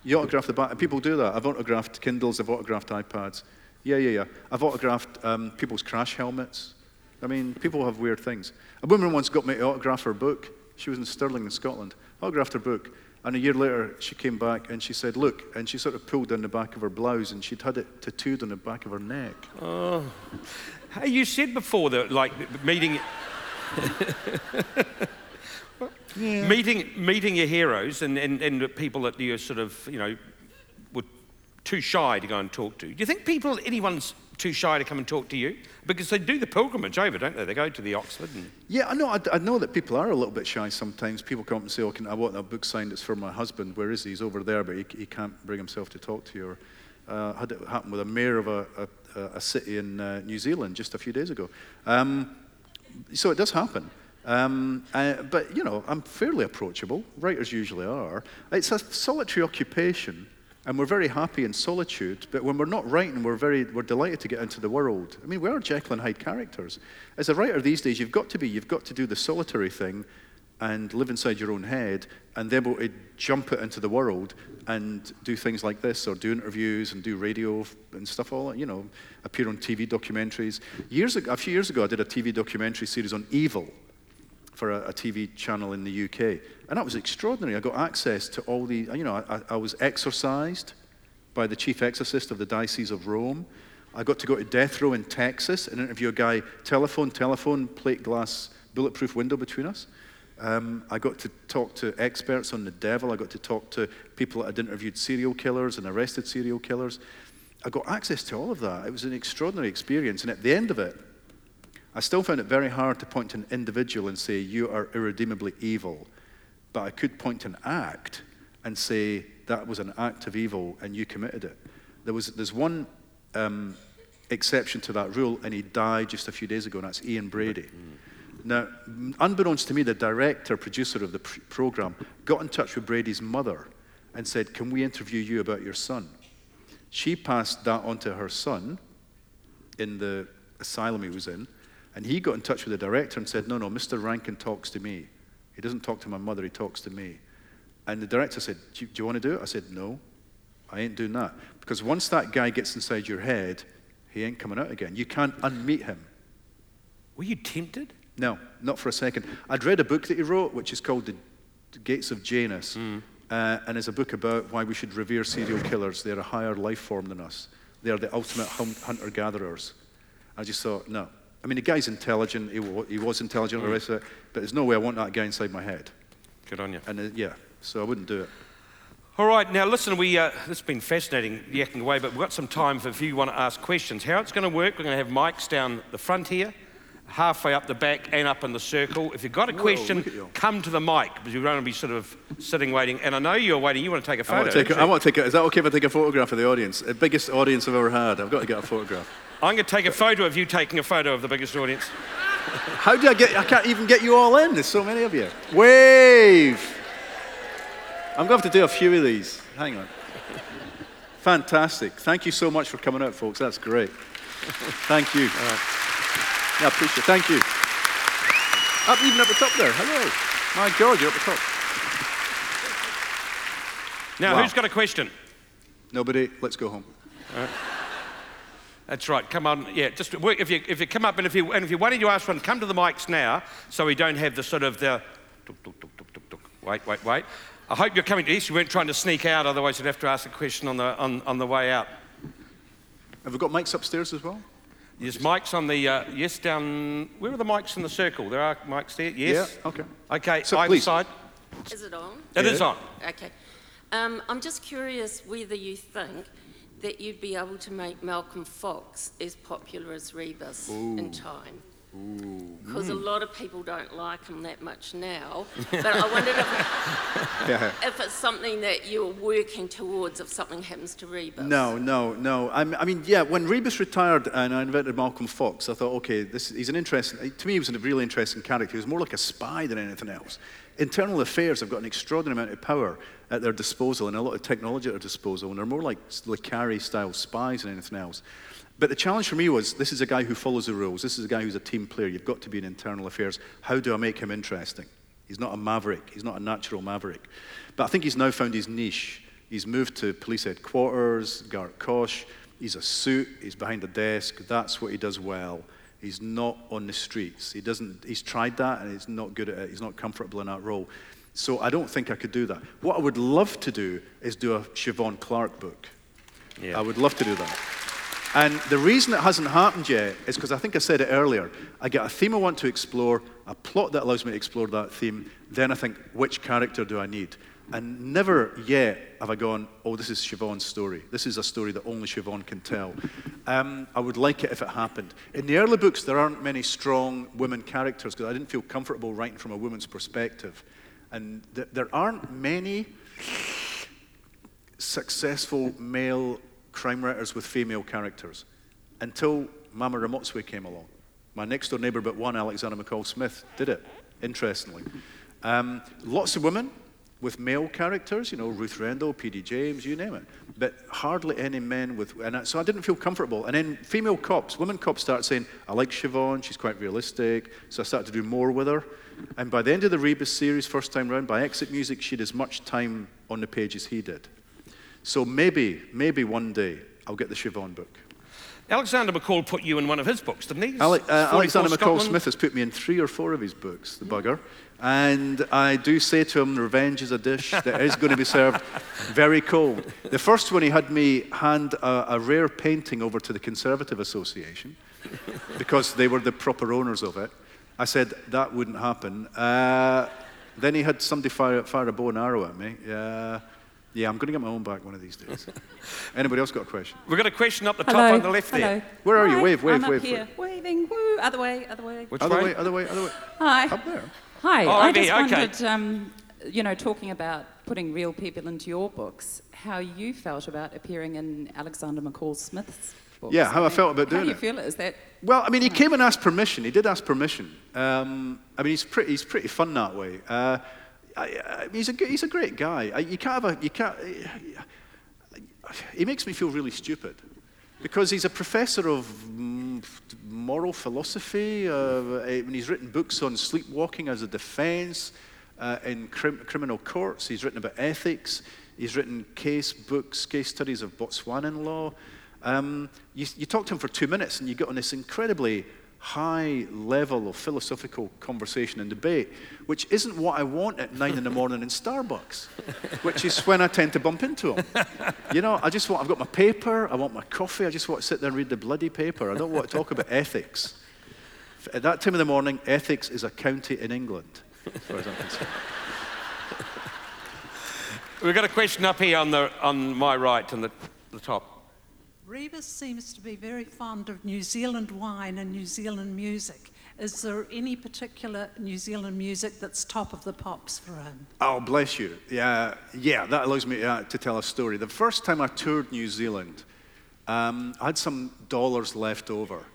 You autograph the back. People do that. I've autographed Kindles. I've autographed iPads. Yeah, yeah, yeah. I've autographed um, people's crash helmets. I mean, people have weird things. A woman once got me to autograph her book. She was in Stirling, in Scotland. Autographed her book. And a year later, she came back and she said, Look, and she sort of pulled down the back of her blouse and she'd had it tattooed on the back of her neck. Oh. Hey, you said before that, like, meeting. Meeting, meeting your heroes and, and, and people that you sort of, you know, were too shy to go and talk to. Do you think people, anyone's too shy to come and talk to you? Because they do the pilgrimage over, don't they? They go to the Oxford and Yeah, I know. I, I know that people are a little bit shy sometimes. People come up and say, "Oh, can, I want a book signed. It's for my husband. Where is he? He's over there, but he, he can't bring himself to talk to you." Or uh, had it happen with a mayor of a, a, a city in uh, New Zealand just a few days ago. Um, so it does happen. Um, uh, but you know, I'm fairly approachable. Writers usually are. It's a solitary occupation, and we're very happy in solitude. But when we're not writing, we're very we're delighted to get into the world. I mean, we are Jekyll and Hyde characters. As a writer these days, you've got to be. You've got to do the solitary thing, and live inside your own head, and then to eh, jump it into the world and do things like this, or do interviews and do radio and stuff. All you know, appear on TV documentaries. Years ago, a few years ago, I did a TV documentary series on evil for a, a, TV channel in the UK. And that was extraordinary. I got access to all the, you know, I, I, was exorcised by the chief exorcist of the Diocese of Rome. I got to go to death row in Texas and interview a guy, telephone, telephone, plate glass, bulletproof window between us. Um, I got to talk to experts on the devil. I got to talk to people that had interviewed serial killers and arrested serial killers. I got access to all of that. It was an extraordinary experience. And at the end of it, I still found it very hard to point to an individual and say, You are irredeemably evil. But I could point to an act and say, That was an act of evil and you committed it. There was, there's one um, exception to that rule, and he died just a few days ago, and that's Ian Brady. Now, unbeknownst to me, the director, producer of the pr- program got in touch with Brady's mother and said, Can we interview you about your son? She passed that on to her son in the asylum he was in. And he got in touch with the director and said, No, no, Mr. Rankin talks to me. He doesn't talk to my mother, he talks to me. And the director said, Do you, do you want to do it? I said, No, I ain't doing that. Because once that guy gets inside your head, he ain't coming out again. You can't unmeet him. Were you tempted? No, not for a second. I'd read a book that he wrote, which is called The Gates of Janus, mm. uh, and it's a book about why we should revere serial killers. They're a higher life form than us, they are the ultimate hunter gatherers. I just thought, no. I mean, the guy's intelligent, he, w- he was intelligent, mm. the rest of it, but there's no way I want that guy inside my head. Good on you. And uh, yeah, so I wouldn't do it. All right, now listen, we, uh, this has been fascinating yakking away, but we've got some time for if you want to ask questions. How it's going to work, we're going to have mics down the front here. Halfway up the back and up in the circle. If you've got a question, you. come to the mic because you're going to be sort of sitting waiting. And I know you're waiting. You want to take a photo. want to take. A, I want to take. A, is that okay if I take a photograph of the audience? The biggest audience I've ever had. I've got to get a photograph. I'm going to take a photo of you taking a photo of the biggest audience. How do I get? I can't even get you all in. There's so many of you. Wave. I'm going to have to do a few of these. Hang on. Fantastic. Thank you so much for coming out, folks. That's great. Thank you. Yeah, I appreciate it. Thank you. Up even at the top there. Hello. My God, you're at the top. Now, Wow. who's got a question? Nobody. Let's go home. Uh, that's right. Come on. Yeah, just work. If you, if you come up and if you, and if you're waiting to ask one, come to the mics now so we don't have the sort of the. Tuk, tuk, tuk. Wait, wait, wait. I hope you're coming to East. You weren't trying to sneak out, otherwise, you'd have to ask a question on the, on, on the way out. Have we got mics upstairs as well? There's mics on the. Uh, yes, down. Where are the mics in the circle? There are mics there. Yes. Yeah. Okay. Okay, So either please. side. Is it on? It is Yeah. on. Okay. Um, I'm just curious whether you think that you'd be able to make Malcolm Fox as popular as Rebus in time. Because a mm. lot of people don't like them that much now. But I wondered if, Yeah. if it's something that you're working towards if something happens to Rebus. No, no, no. I'm, I mean, yeah, when Rebus retired and I invented Malcolm Fox, I thought, okay, this, he's an interesting, to me, he was a really interesting character. He was more like a spy than anything else. Internal affairs have got an extraordinary amount of power at their disposal and a lot of technology at their disposal, and they're more like Le Carre style spies than anything else. But the challenge for me was this is a guy who follows the rules. This is a guy who's a team player. You've got to be in internal affairs. How do I make him interesting? He's not a maverick. He's not a natural maverick. But I think he's now found his niche. He's moved to police headquarters, Gartcosh. He's a suit. He's behind a desk. That's what he does well. He's not on the streets. He doesn't. He's tried that, and he's not good at it. He's not comfortable in that role. So I don't think I could do that. What I would love to do is do a Siobhan Clarke book. Yeah. I would love to do that. And the reason it hasn't happened yet is because I think I said it earlier. I get a theme I want to explore, a plot that allows me to explore that theme, then I think, which character do I need? And never yet have I gone, oh, this is Siobhan's story. This is a story that only Siobhan can tell. Um, I would like it if it happened. In the early books, there aren't many strong women characters because I didn't feel comfortable writing from a woman's perspective. And th- there aren't many successful male crime writers with female characters until Mama Ramotswe came along. My next door neighbor but one, Alexander McCall Smith, did it, interestingly. Um, lots of women with male characters, you know, Ruth Rendell, P.D. James, you name it, but hardly any men with, and so I didn't feel comfortable. And then female cops, women cops start saying, I like Siobhan, she's quite realistic, so I started to do more with her. And by the end of the Rebus series, first time round, by exit music, she had as much time on the page as he did. So maybe, maybe one day I'll get the Siobhan book. Alexander McCall put you in one of his books, didn't he? Ale- uh, Alexander McCall Scotland. Smith has put me in three or four of his books, the bugger. And I do say to him, revenge is a dish that is going to be served very cold. The first one, he had me hand a, a rare painting over to the Conservative Association because they were the proper owners of it. I said, that wouldn't happen. Uh, then he had somebody fire, fire a bow and arrow at me. Uh, yeah, I'm going to get my own back one of these days. Anybody else got a question? We've got a question up the top Hello. on the left Hello. there. Where are you? Hi, Wave, wave, I'm wave, Up here. Waving. Woo. Other way. Other way. Which Other way? way, other way, other way. Hi. Up there. Hi. Oh, I over just here, okay. wondered, um, you know, talking about putting real people into your books, how you felt about appearing in Alexander McCall Smith's books. Yeah, how I felt about doing it. how do you it. feel? Is that Well, I mean, he came and asked permission. He did ask permission. Um, I mean, he's pretty, he's pretty fun that way. Uh, I, I, he's, a, he's a great guy. I, you can't have a, you can't, he makes me feel really stupid because he's a professor of moral philosophy uh, and he's written books on sleepwalking as a defense uh, in crim- criminal courts. He's written about ethics. He's written case books, case studies of Botswanan law. Um, you, you talk to him for two minutes and you get on this incredibly high level of philosophical conversation and debate, which isn't what I want at nine in the morning in Starbucks, which is when I tend to bump into him. You know, I just want, I've got my paper, I want my coffee, I just want to sit there and read the bloody paper. I don't want to talk about ethics. At that time of the morning, ethics is a county in England, as far as I'm concerned. We've got a question up here on, the, on my right, on the, the top. Rebus seems to be very fond of New Zealand wine and New Zealand music. is there any particular New Zealand music that's top of the pops for him? Oh, bless you. Yeah, yeah, that allows me uh, to tell a story. The first time I toured New Zealand, um, I had some dollars left over,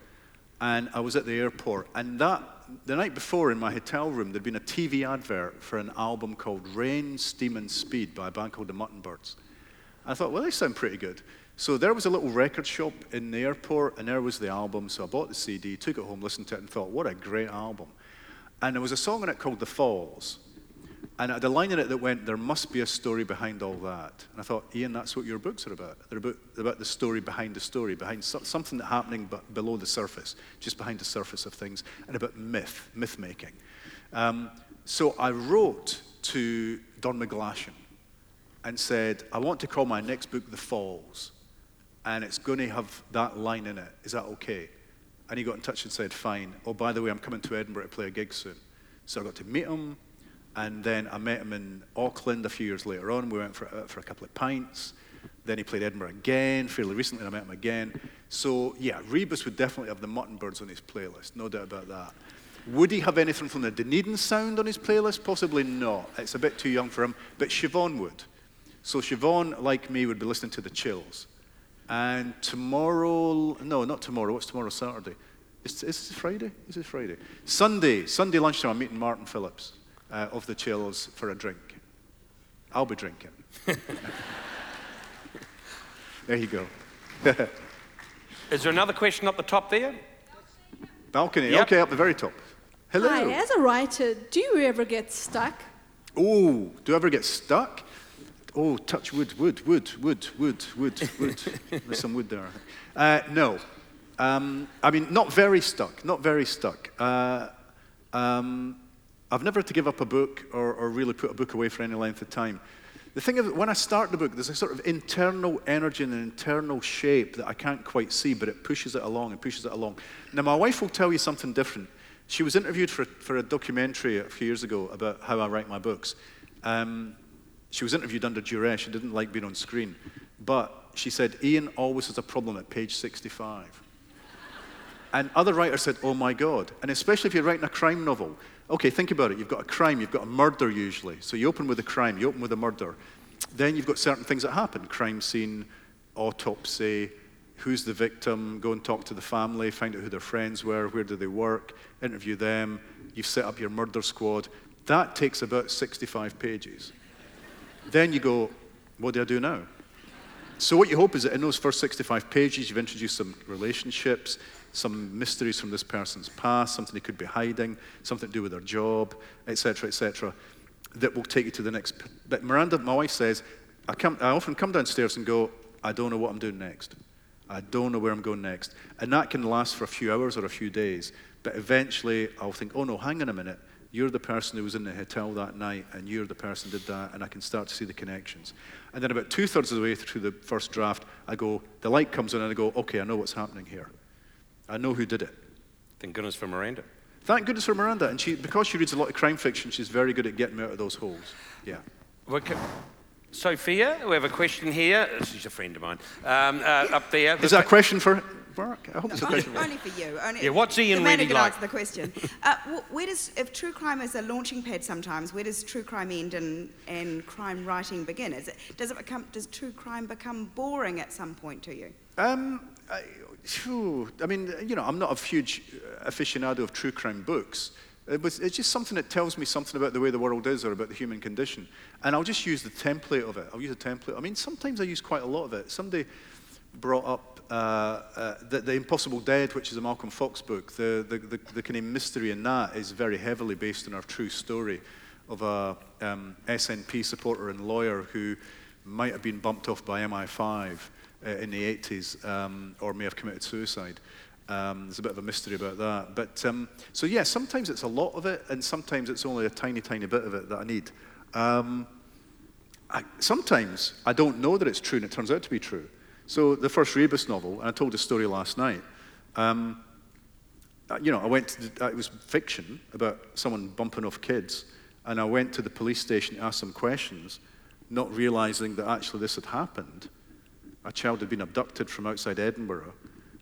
and I was at the airport, and that the night before in my hotel room, there'd been a TV advert for an album called Rain, Steam and Speed by a band called the Mutton Birds. I thought, well, they sound pretty good. So there was a little record shop in the airport, and there was the album. So I bought the CD, took it home, listened to it, and thought, what a great album. And there was a song in it called The Falls. And I had a line in it that went, There must be a story behind all that. And I thought, Ian, that's what your books are about. They're about, about the story behind the story, behind so, something that's happening but below the surface, just behind the surface of things, and about myth, myth making. Um, so I wrote to Don McGlashan and said, I want to call my next book The Falls, and it's going to have that line in it. Is that okay? And he got in touch and said, Fine. Oh, by the way, I'm coming to Edinburgh to play a gig soon. So I got to meet him and then I met him in Auckland a few years later on. We went for, uh, for a couple of pints. Then he played Edinburgh again. Fairly recently, I met him again. So, yeah, Rebus would definitely have the Mutton Birds on his playlist, no doubt about that. Would he have anything from the Dunedin Sound on his playlist? Possibly not. It's a bit too young for him. But Siobhan would. So Siobhan, like me, would be listening to the Chills. And tomorrow, no, not tomorrow. What's tomorrow? Saturday. Is, is this Friday? Is this Friday? Sunday, Sunday lunchtime, I'm meeting Martin Phillipps uh, of the chills for a drink. I'll be drinking. there you go. Is there another question up the top there? Balcony. Yep. Okay, up the very top. Hello. Hi, as a writer, do you ever get stuck? Oh, do you ever get stuck? Oh, touch wood, wood, wood, wood, wood, wood, wood. There's some wood there. Uh, no. Um, I mean, not very stuck, not very stuck. Uh, um, I've never had to give up a book or, or really put a book away for any length of time. The thing is, when I start the book, there's a sort of internal energy and an internal shape that I can't quite see, but it pushes it along and pushes it along. Now, my wife will tell you something different. She was interviewed for, for a documentary a few years ago about how I write my books. Um, she was interviewed under duress. She didn't like being on screen. But she said, Ian always has a problem at page 65. And other writers said, oh my God. And especially if you're writing a crime novel. Okay, think about it. You've got a crime, you've got a murder usually. So you open with a crime, you open with a murder. Then you've got certain things that happen crime scene, autopsy, who's the victim, go and talk to the family, find out who their friends were, where do they work, interview them. You've set up your murder squad. That takes about 65 pages. Then you go, what do I do now? So what you hope is that in those first 65 pages, you've introduced some relationships, some mysteries from this person's past, something they could be hiding, something to do with their job, etc., etc., that will take you to the next. But Miranda, my wife says, I, come, I often come downstairs and go, I don't know what I'm doing next. I don't know where I'm going next. And that can last for a few hours or a few days. But eventually I'll think, oh no, hang on a minute. You're the person who was in the hotel that night, and you're the person who did that, and I can start to see the connections. And then about two thirds of the way through the first draft, I go, the light comes on, and I go, okay, I know what's happening here. I know who did it. Thank goodness for Miranda. Thank goodness for Miranda. And she, because she reads a lot of crime fiction, she's very good at getting me out of those holes. Yeah. Okay. Sophia, we have a question here. She's a friend of mine. Um, uh, up there. Is that a question for Mark? I hope it's a Only, question for only for you. Only, Yeah, what's Ian the man really who can like? answer the question. Uh, where does, if true crime is a launching pad sometimes, where does true crime end and, and crime writing begin? Is it, does it become, does true crime become boring at some point to you? Um, I, phew, I mean, you know, I'm not a huge aficionado of true crime books. It was, it's just something that tells me something about the way the world is or about the human condition. And I'll just use the template of it. I'll use a template. I mean, sometimes I use quite a lot of it. Somebody brought up uh, uh, the, the Impossible Dead, which is a Malcolm Fox book. The, the, the, the kind of mystery in that is very heavily based on our true story of a um, SNP supporter and lawyer who might have been bumped off by MI5 uh, in the 80s um, or may have committed suicide. Um, there's a bit of a mystery about that. But um, so, yeah, sometimes it's a lot of it, and sometimes it's only a tiny, tiny bit of it that I need. Um, I, sometimes I don't know that it's true, and it turns out to be true. So, the first Rebus novel, and I told a story last night. Um, uh, you know, I went to, the, uh, it was fiction about someone bumping off kids, and I went to the police station to ask some questions, not realizing that actually this had happened. A child had been abducted from outside Edinburgh,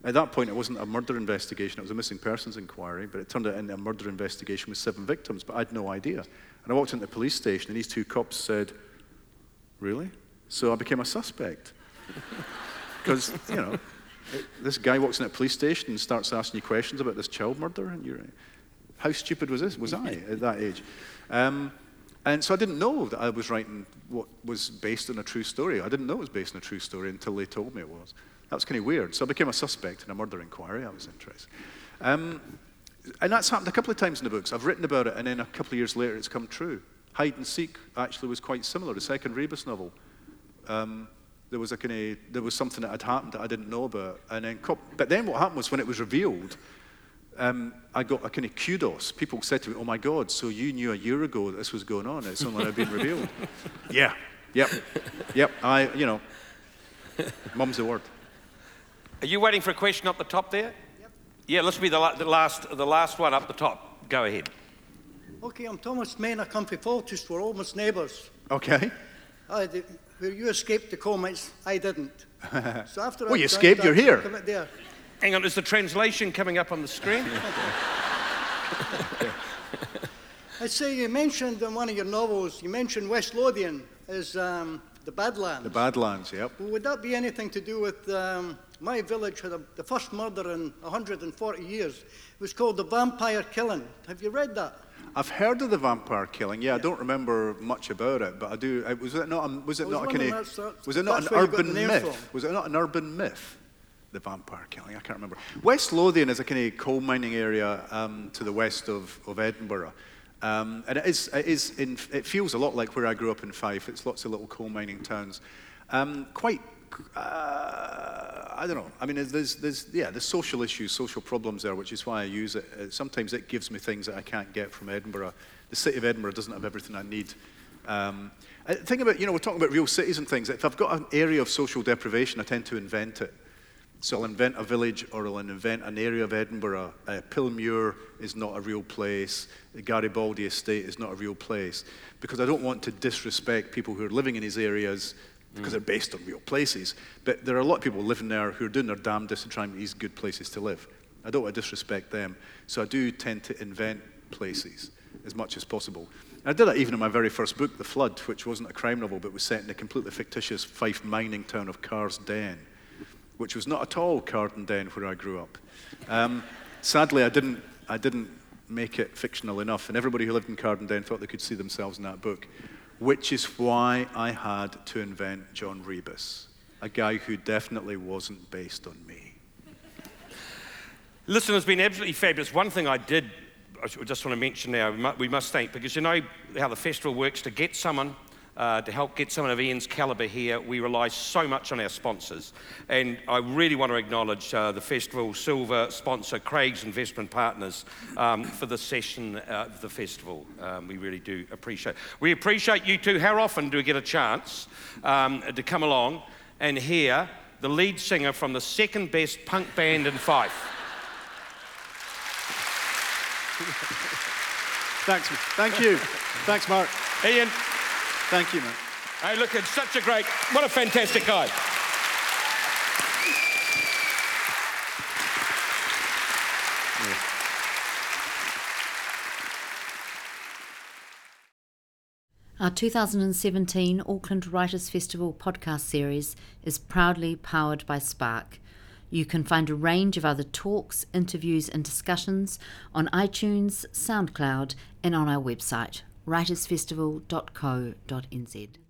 At that point, it wasn't a murder investigation, it was a missing persons inquiry, but it turned out into a murder investigation with seven victims, but I had no idea. And I walked into the police station, and these two cops said, Really? So I became a suspect. Because, you know, it, this guy walks in at a police station and starts asking you questions about this child murder, and you're, how stupid was this? Was I at that age? Um, and so I didn't know that I was writing what was based on a true story. I didn't know it was based on a true story until they told me it was. That was kind of weird. So I became a suspect in a murder inquiry. I was interested. Um, and that's happened a couple of times in the books. I've written about it, and then a couple of years later, it's come true. Hide and Seek actually was quite similar. The second Rebus novel. Um, there was a kind of there was something that had happened that I didn't know about, and then but then what happened was when it was revealed, um, I got a kind of kudos. People said to me, "Oh my God, so you knew a year ago that this was going on? It's only now been revealed." yeah, yep, yep. I, you know, mum's the word. Are you waiting for a question up the top there? Yep. Yeah, let's be the, la- the last the last one up the top. Go ahead. Okay, I'm Thomas Main. I come from Fauldhouse. We're almost neighbours. Okay. I, the, where you escaped the comments, I didn't. So after well, you escaped. You're here. There. Hang on, is the translation coming up on the screen? I say you mentioned in one of your novels, you mentioned West Lothian as um, the Badlands. The Badlands, yep. Well, would that be anything to do with um, my village had a, the first murder in 140 years? It was called the Vampire Killing. Have you read that? I've heard of the vampire killing. Yeah, yeah. I don't remember much about it, but I do. Was it not? A, was it, not a kind of? Was it not an urban myth? From. Was it not an urban myth? The vampire killing. I can't remember. West Lothian is a kind of coal mining area um, to the west of, of Edinburgh. Um, and it, is, it, is in, it feels a lot like where I grew up in Fife. It's lots of little coal mining towns. Um, quite uh, I don't know. I mean, there's, there's, yeah, there's social issues, social problems there, which is why I use it. Uh, sometimes it gives me things that I can't get from Edinburgh. The city of Edinburgh doesn't have everything I need. Um, think about, you know, we're talking about real cities and things. If I've got an area of social deprivation, I tend to invent it. So I'll invent a village or I'll invent an area of Edinburgh. Uh, Pilmuir is not a real place. The Garibaldi estate is not a real place. Because I don't want to disrespect people who are living in these areas because they're based on real places. But there are a lot of people living there who are doing their damnedest to try and make these good places to live. I don't want to disrespect them. So I do tend to invent places as much as possible. And I did that even in my very first book, The Flood, which wasn't a crime novel, but was set in a completely fictitious Fife mining town of Carsden, which was not at all Carden where I grew up. Um, sadly, I didn't, I didn't make it fictional enough, and everybody who lived in Carden thought they could see themselves in that book which is why I had to invent John Rebus, a guy who definitely wasn't based on me. Listen, it's been absolutely fabulous. One thing I did, I just want to mention now, we must thank, because you know how the festival works to get someone uh, to help get someone of Ian's calibre here, we rely so much on our sponsors. And I really want to acknowledge uh, the festival silver sponsor, Craig's Investment Partners, um, for the session uh, of the festival. Um, we really do appreciate. We appreciate you too. How often do we get a chance um, to come along and hear the lead singer from the second best punk band in Fife? Thanks. Thank you. Thanks, Mark. Ian. Thank you, man. Hey, look, it's such a great, what a fantastic guy. Our 2017 Auckland Writers Festival podcast series is proudly powered by Spark. You can find a range of other talks, interviews, and discussions on iTunes, SoundCloud, and on our website, writersfestival.co.nz.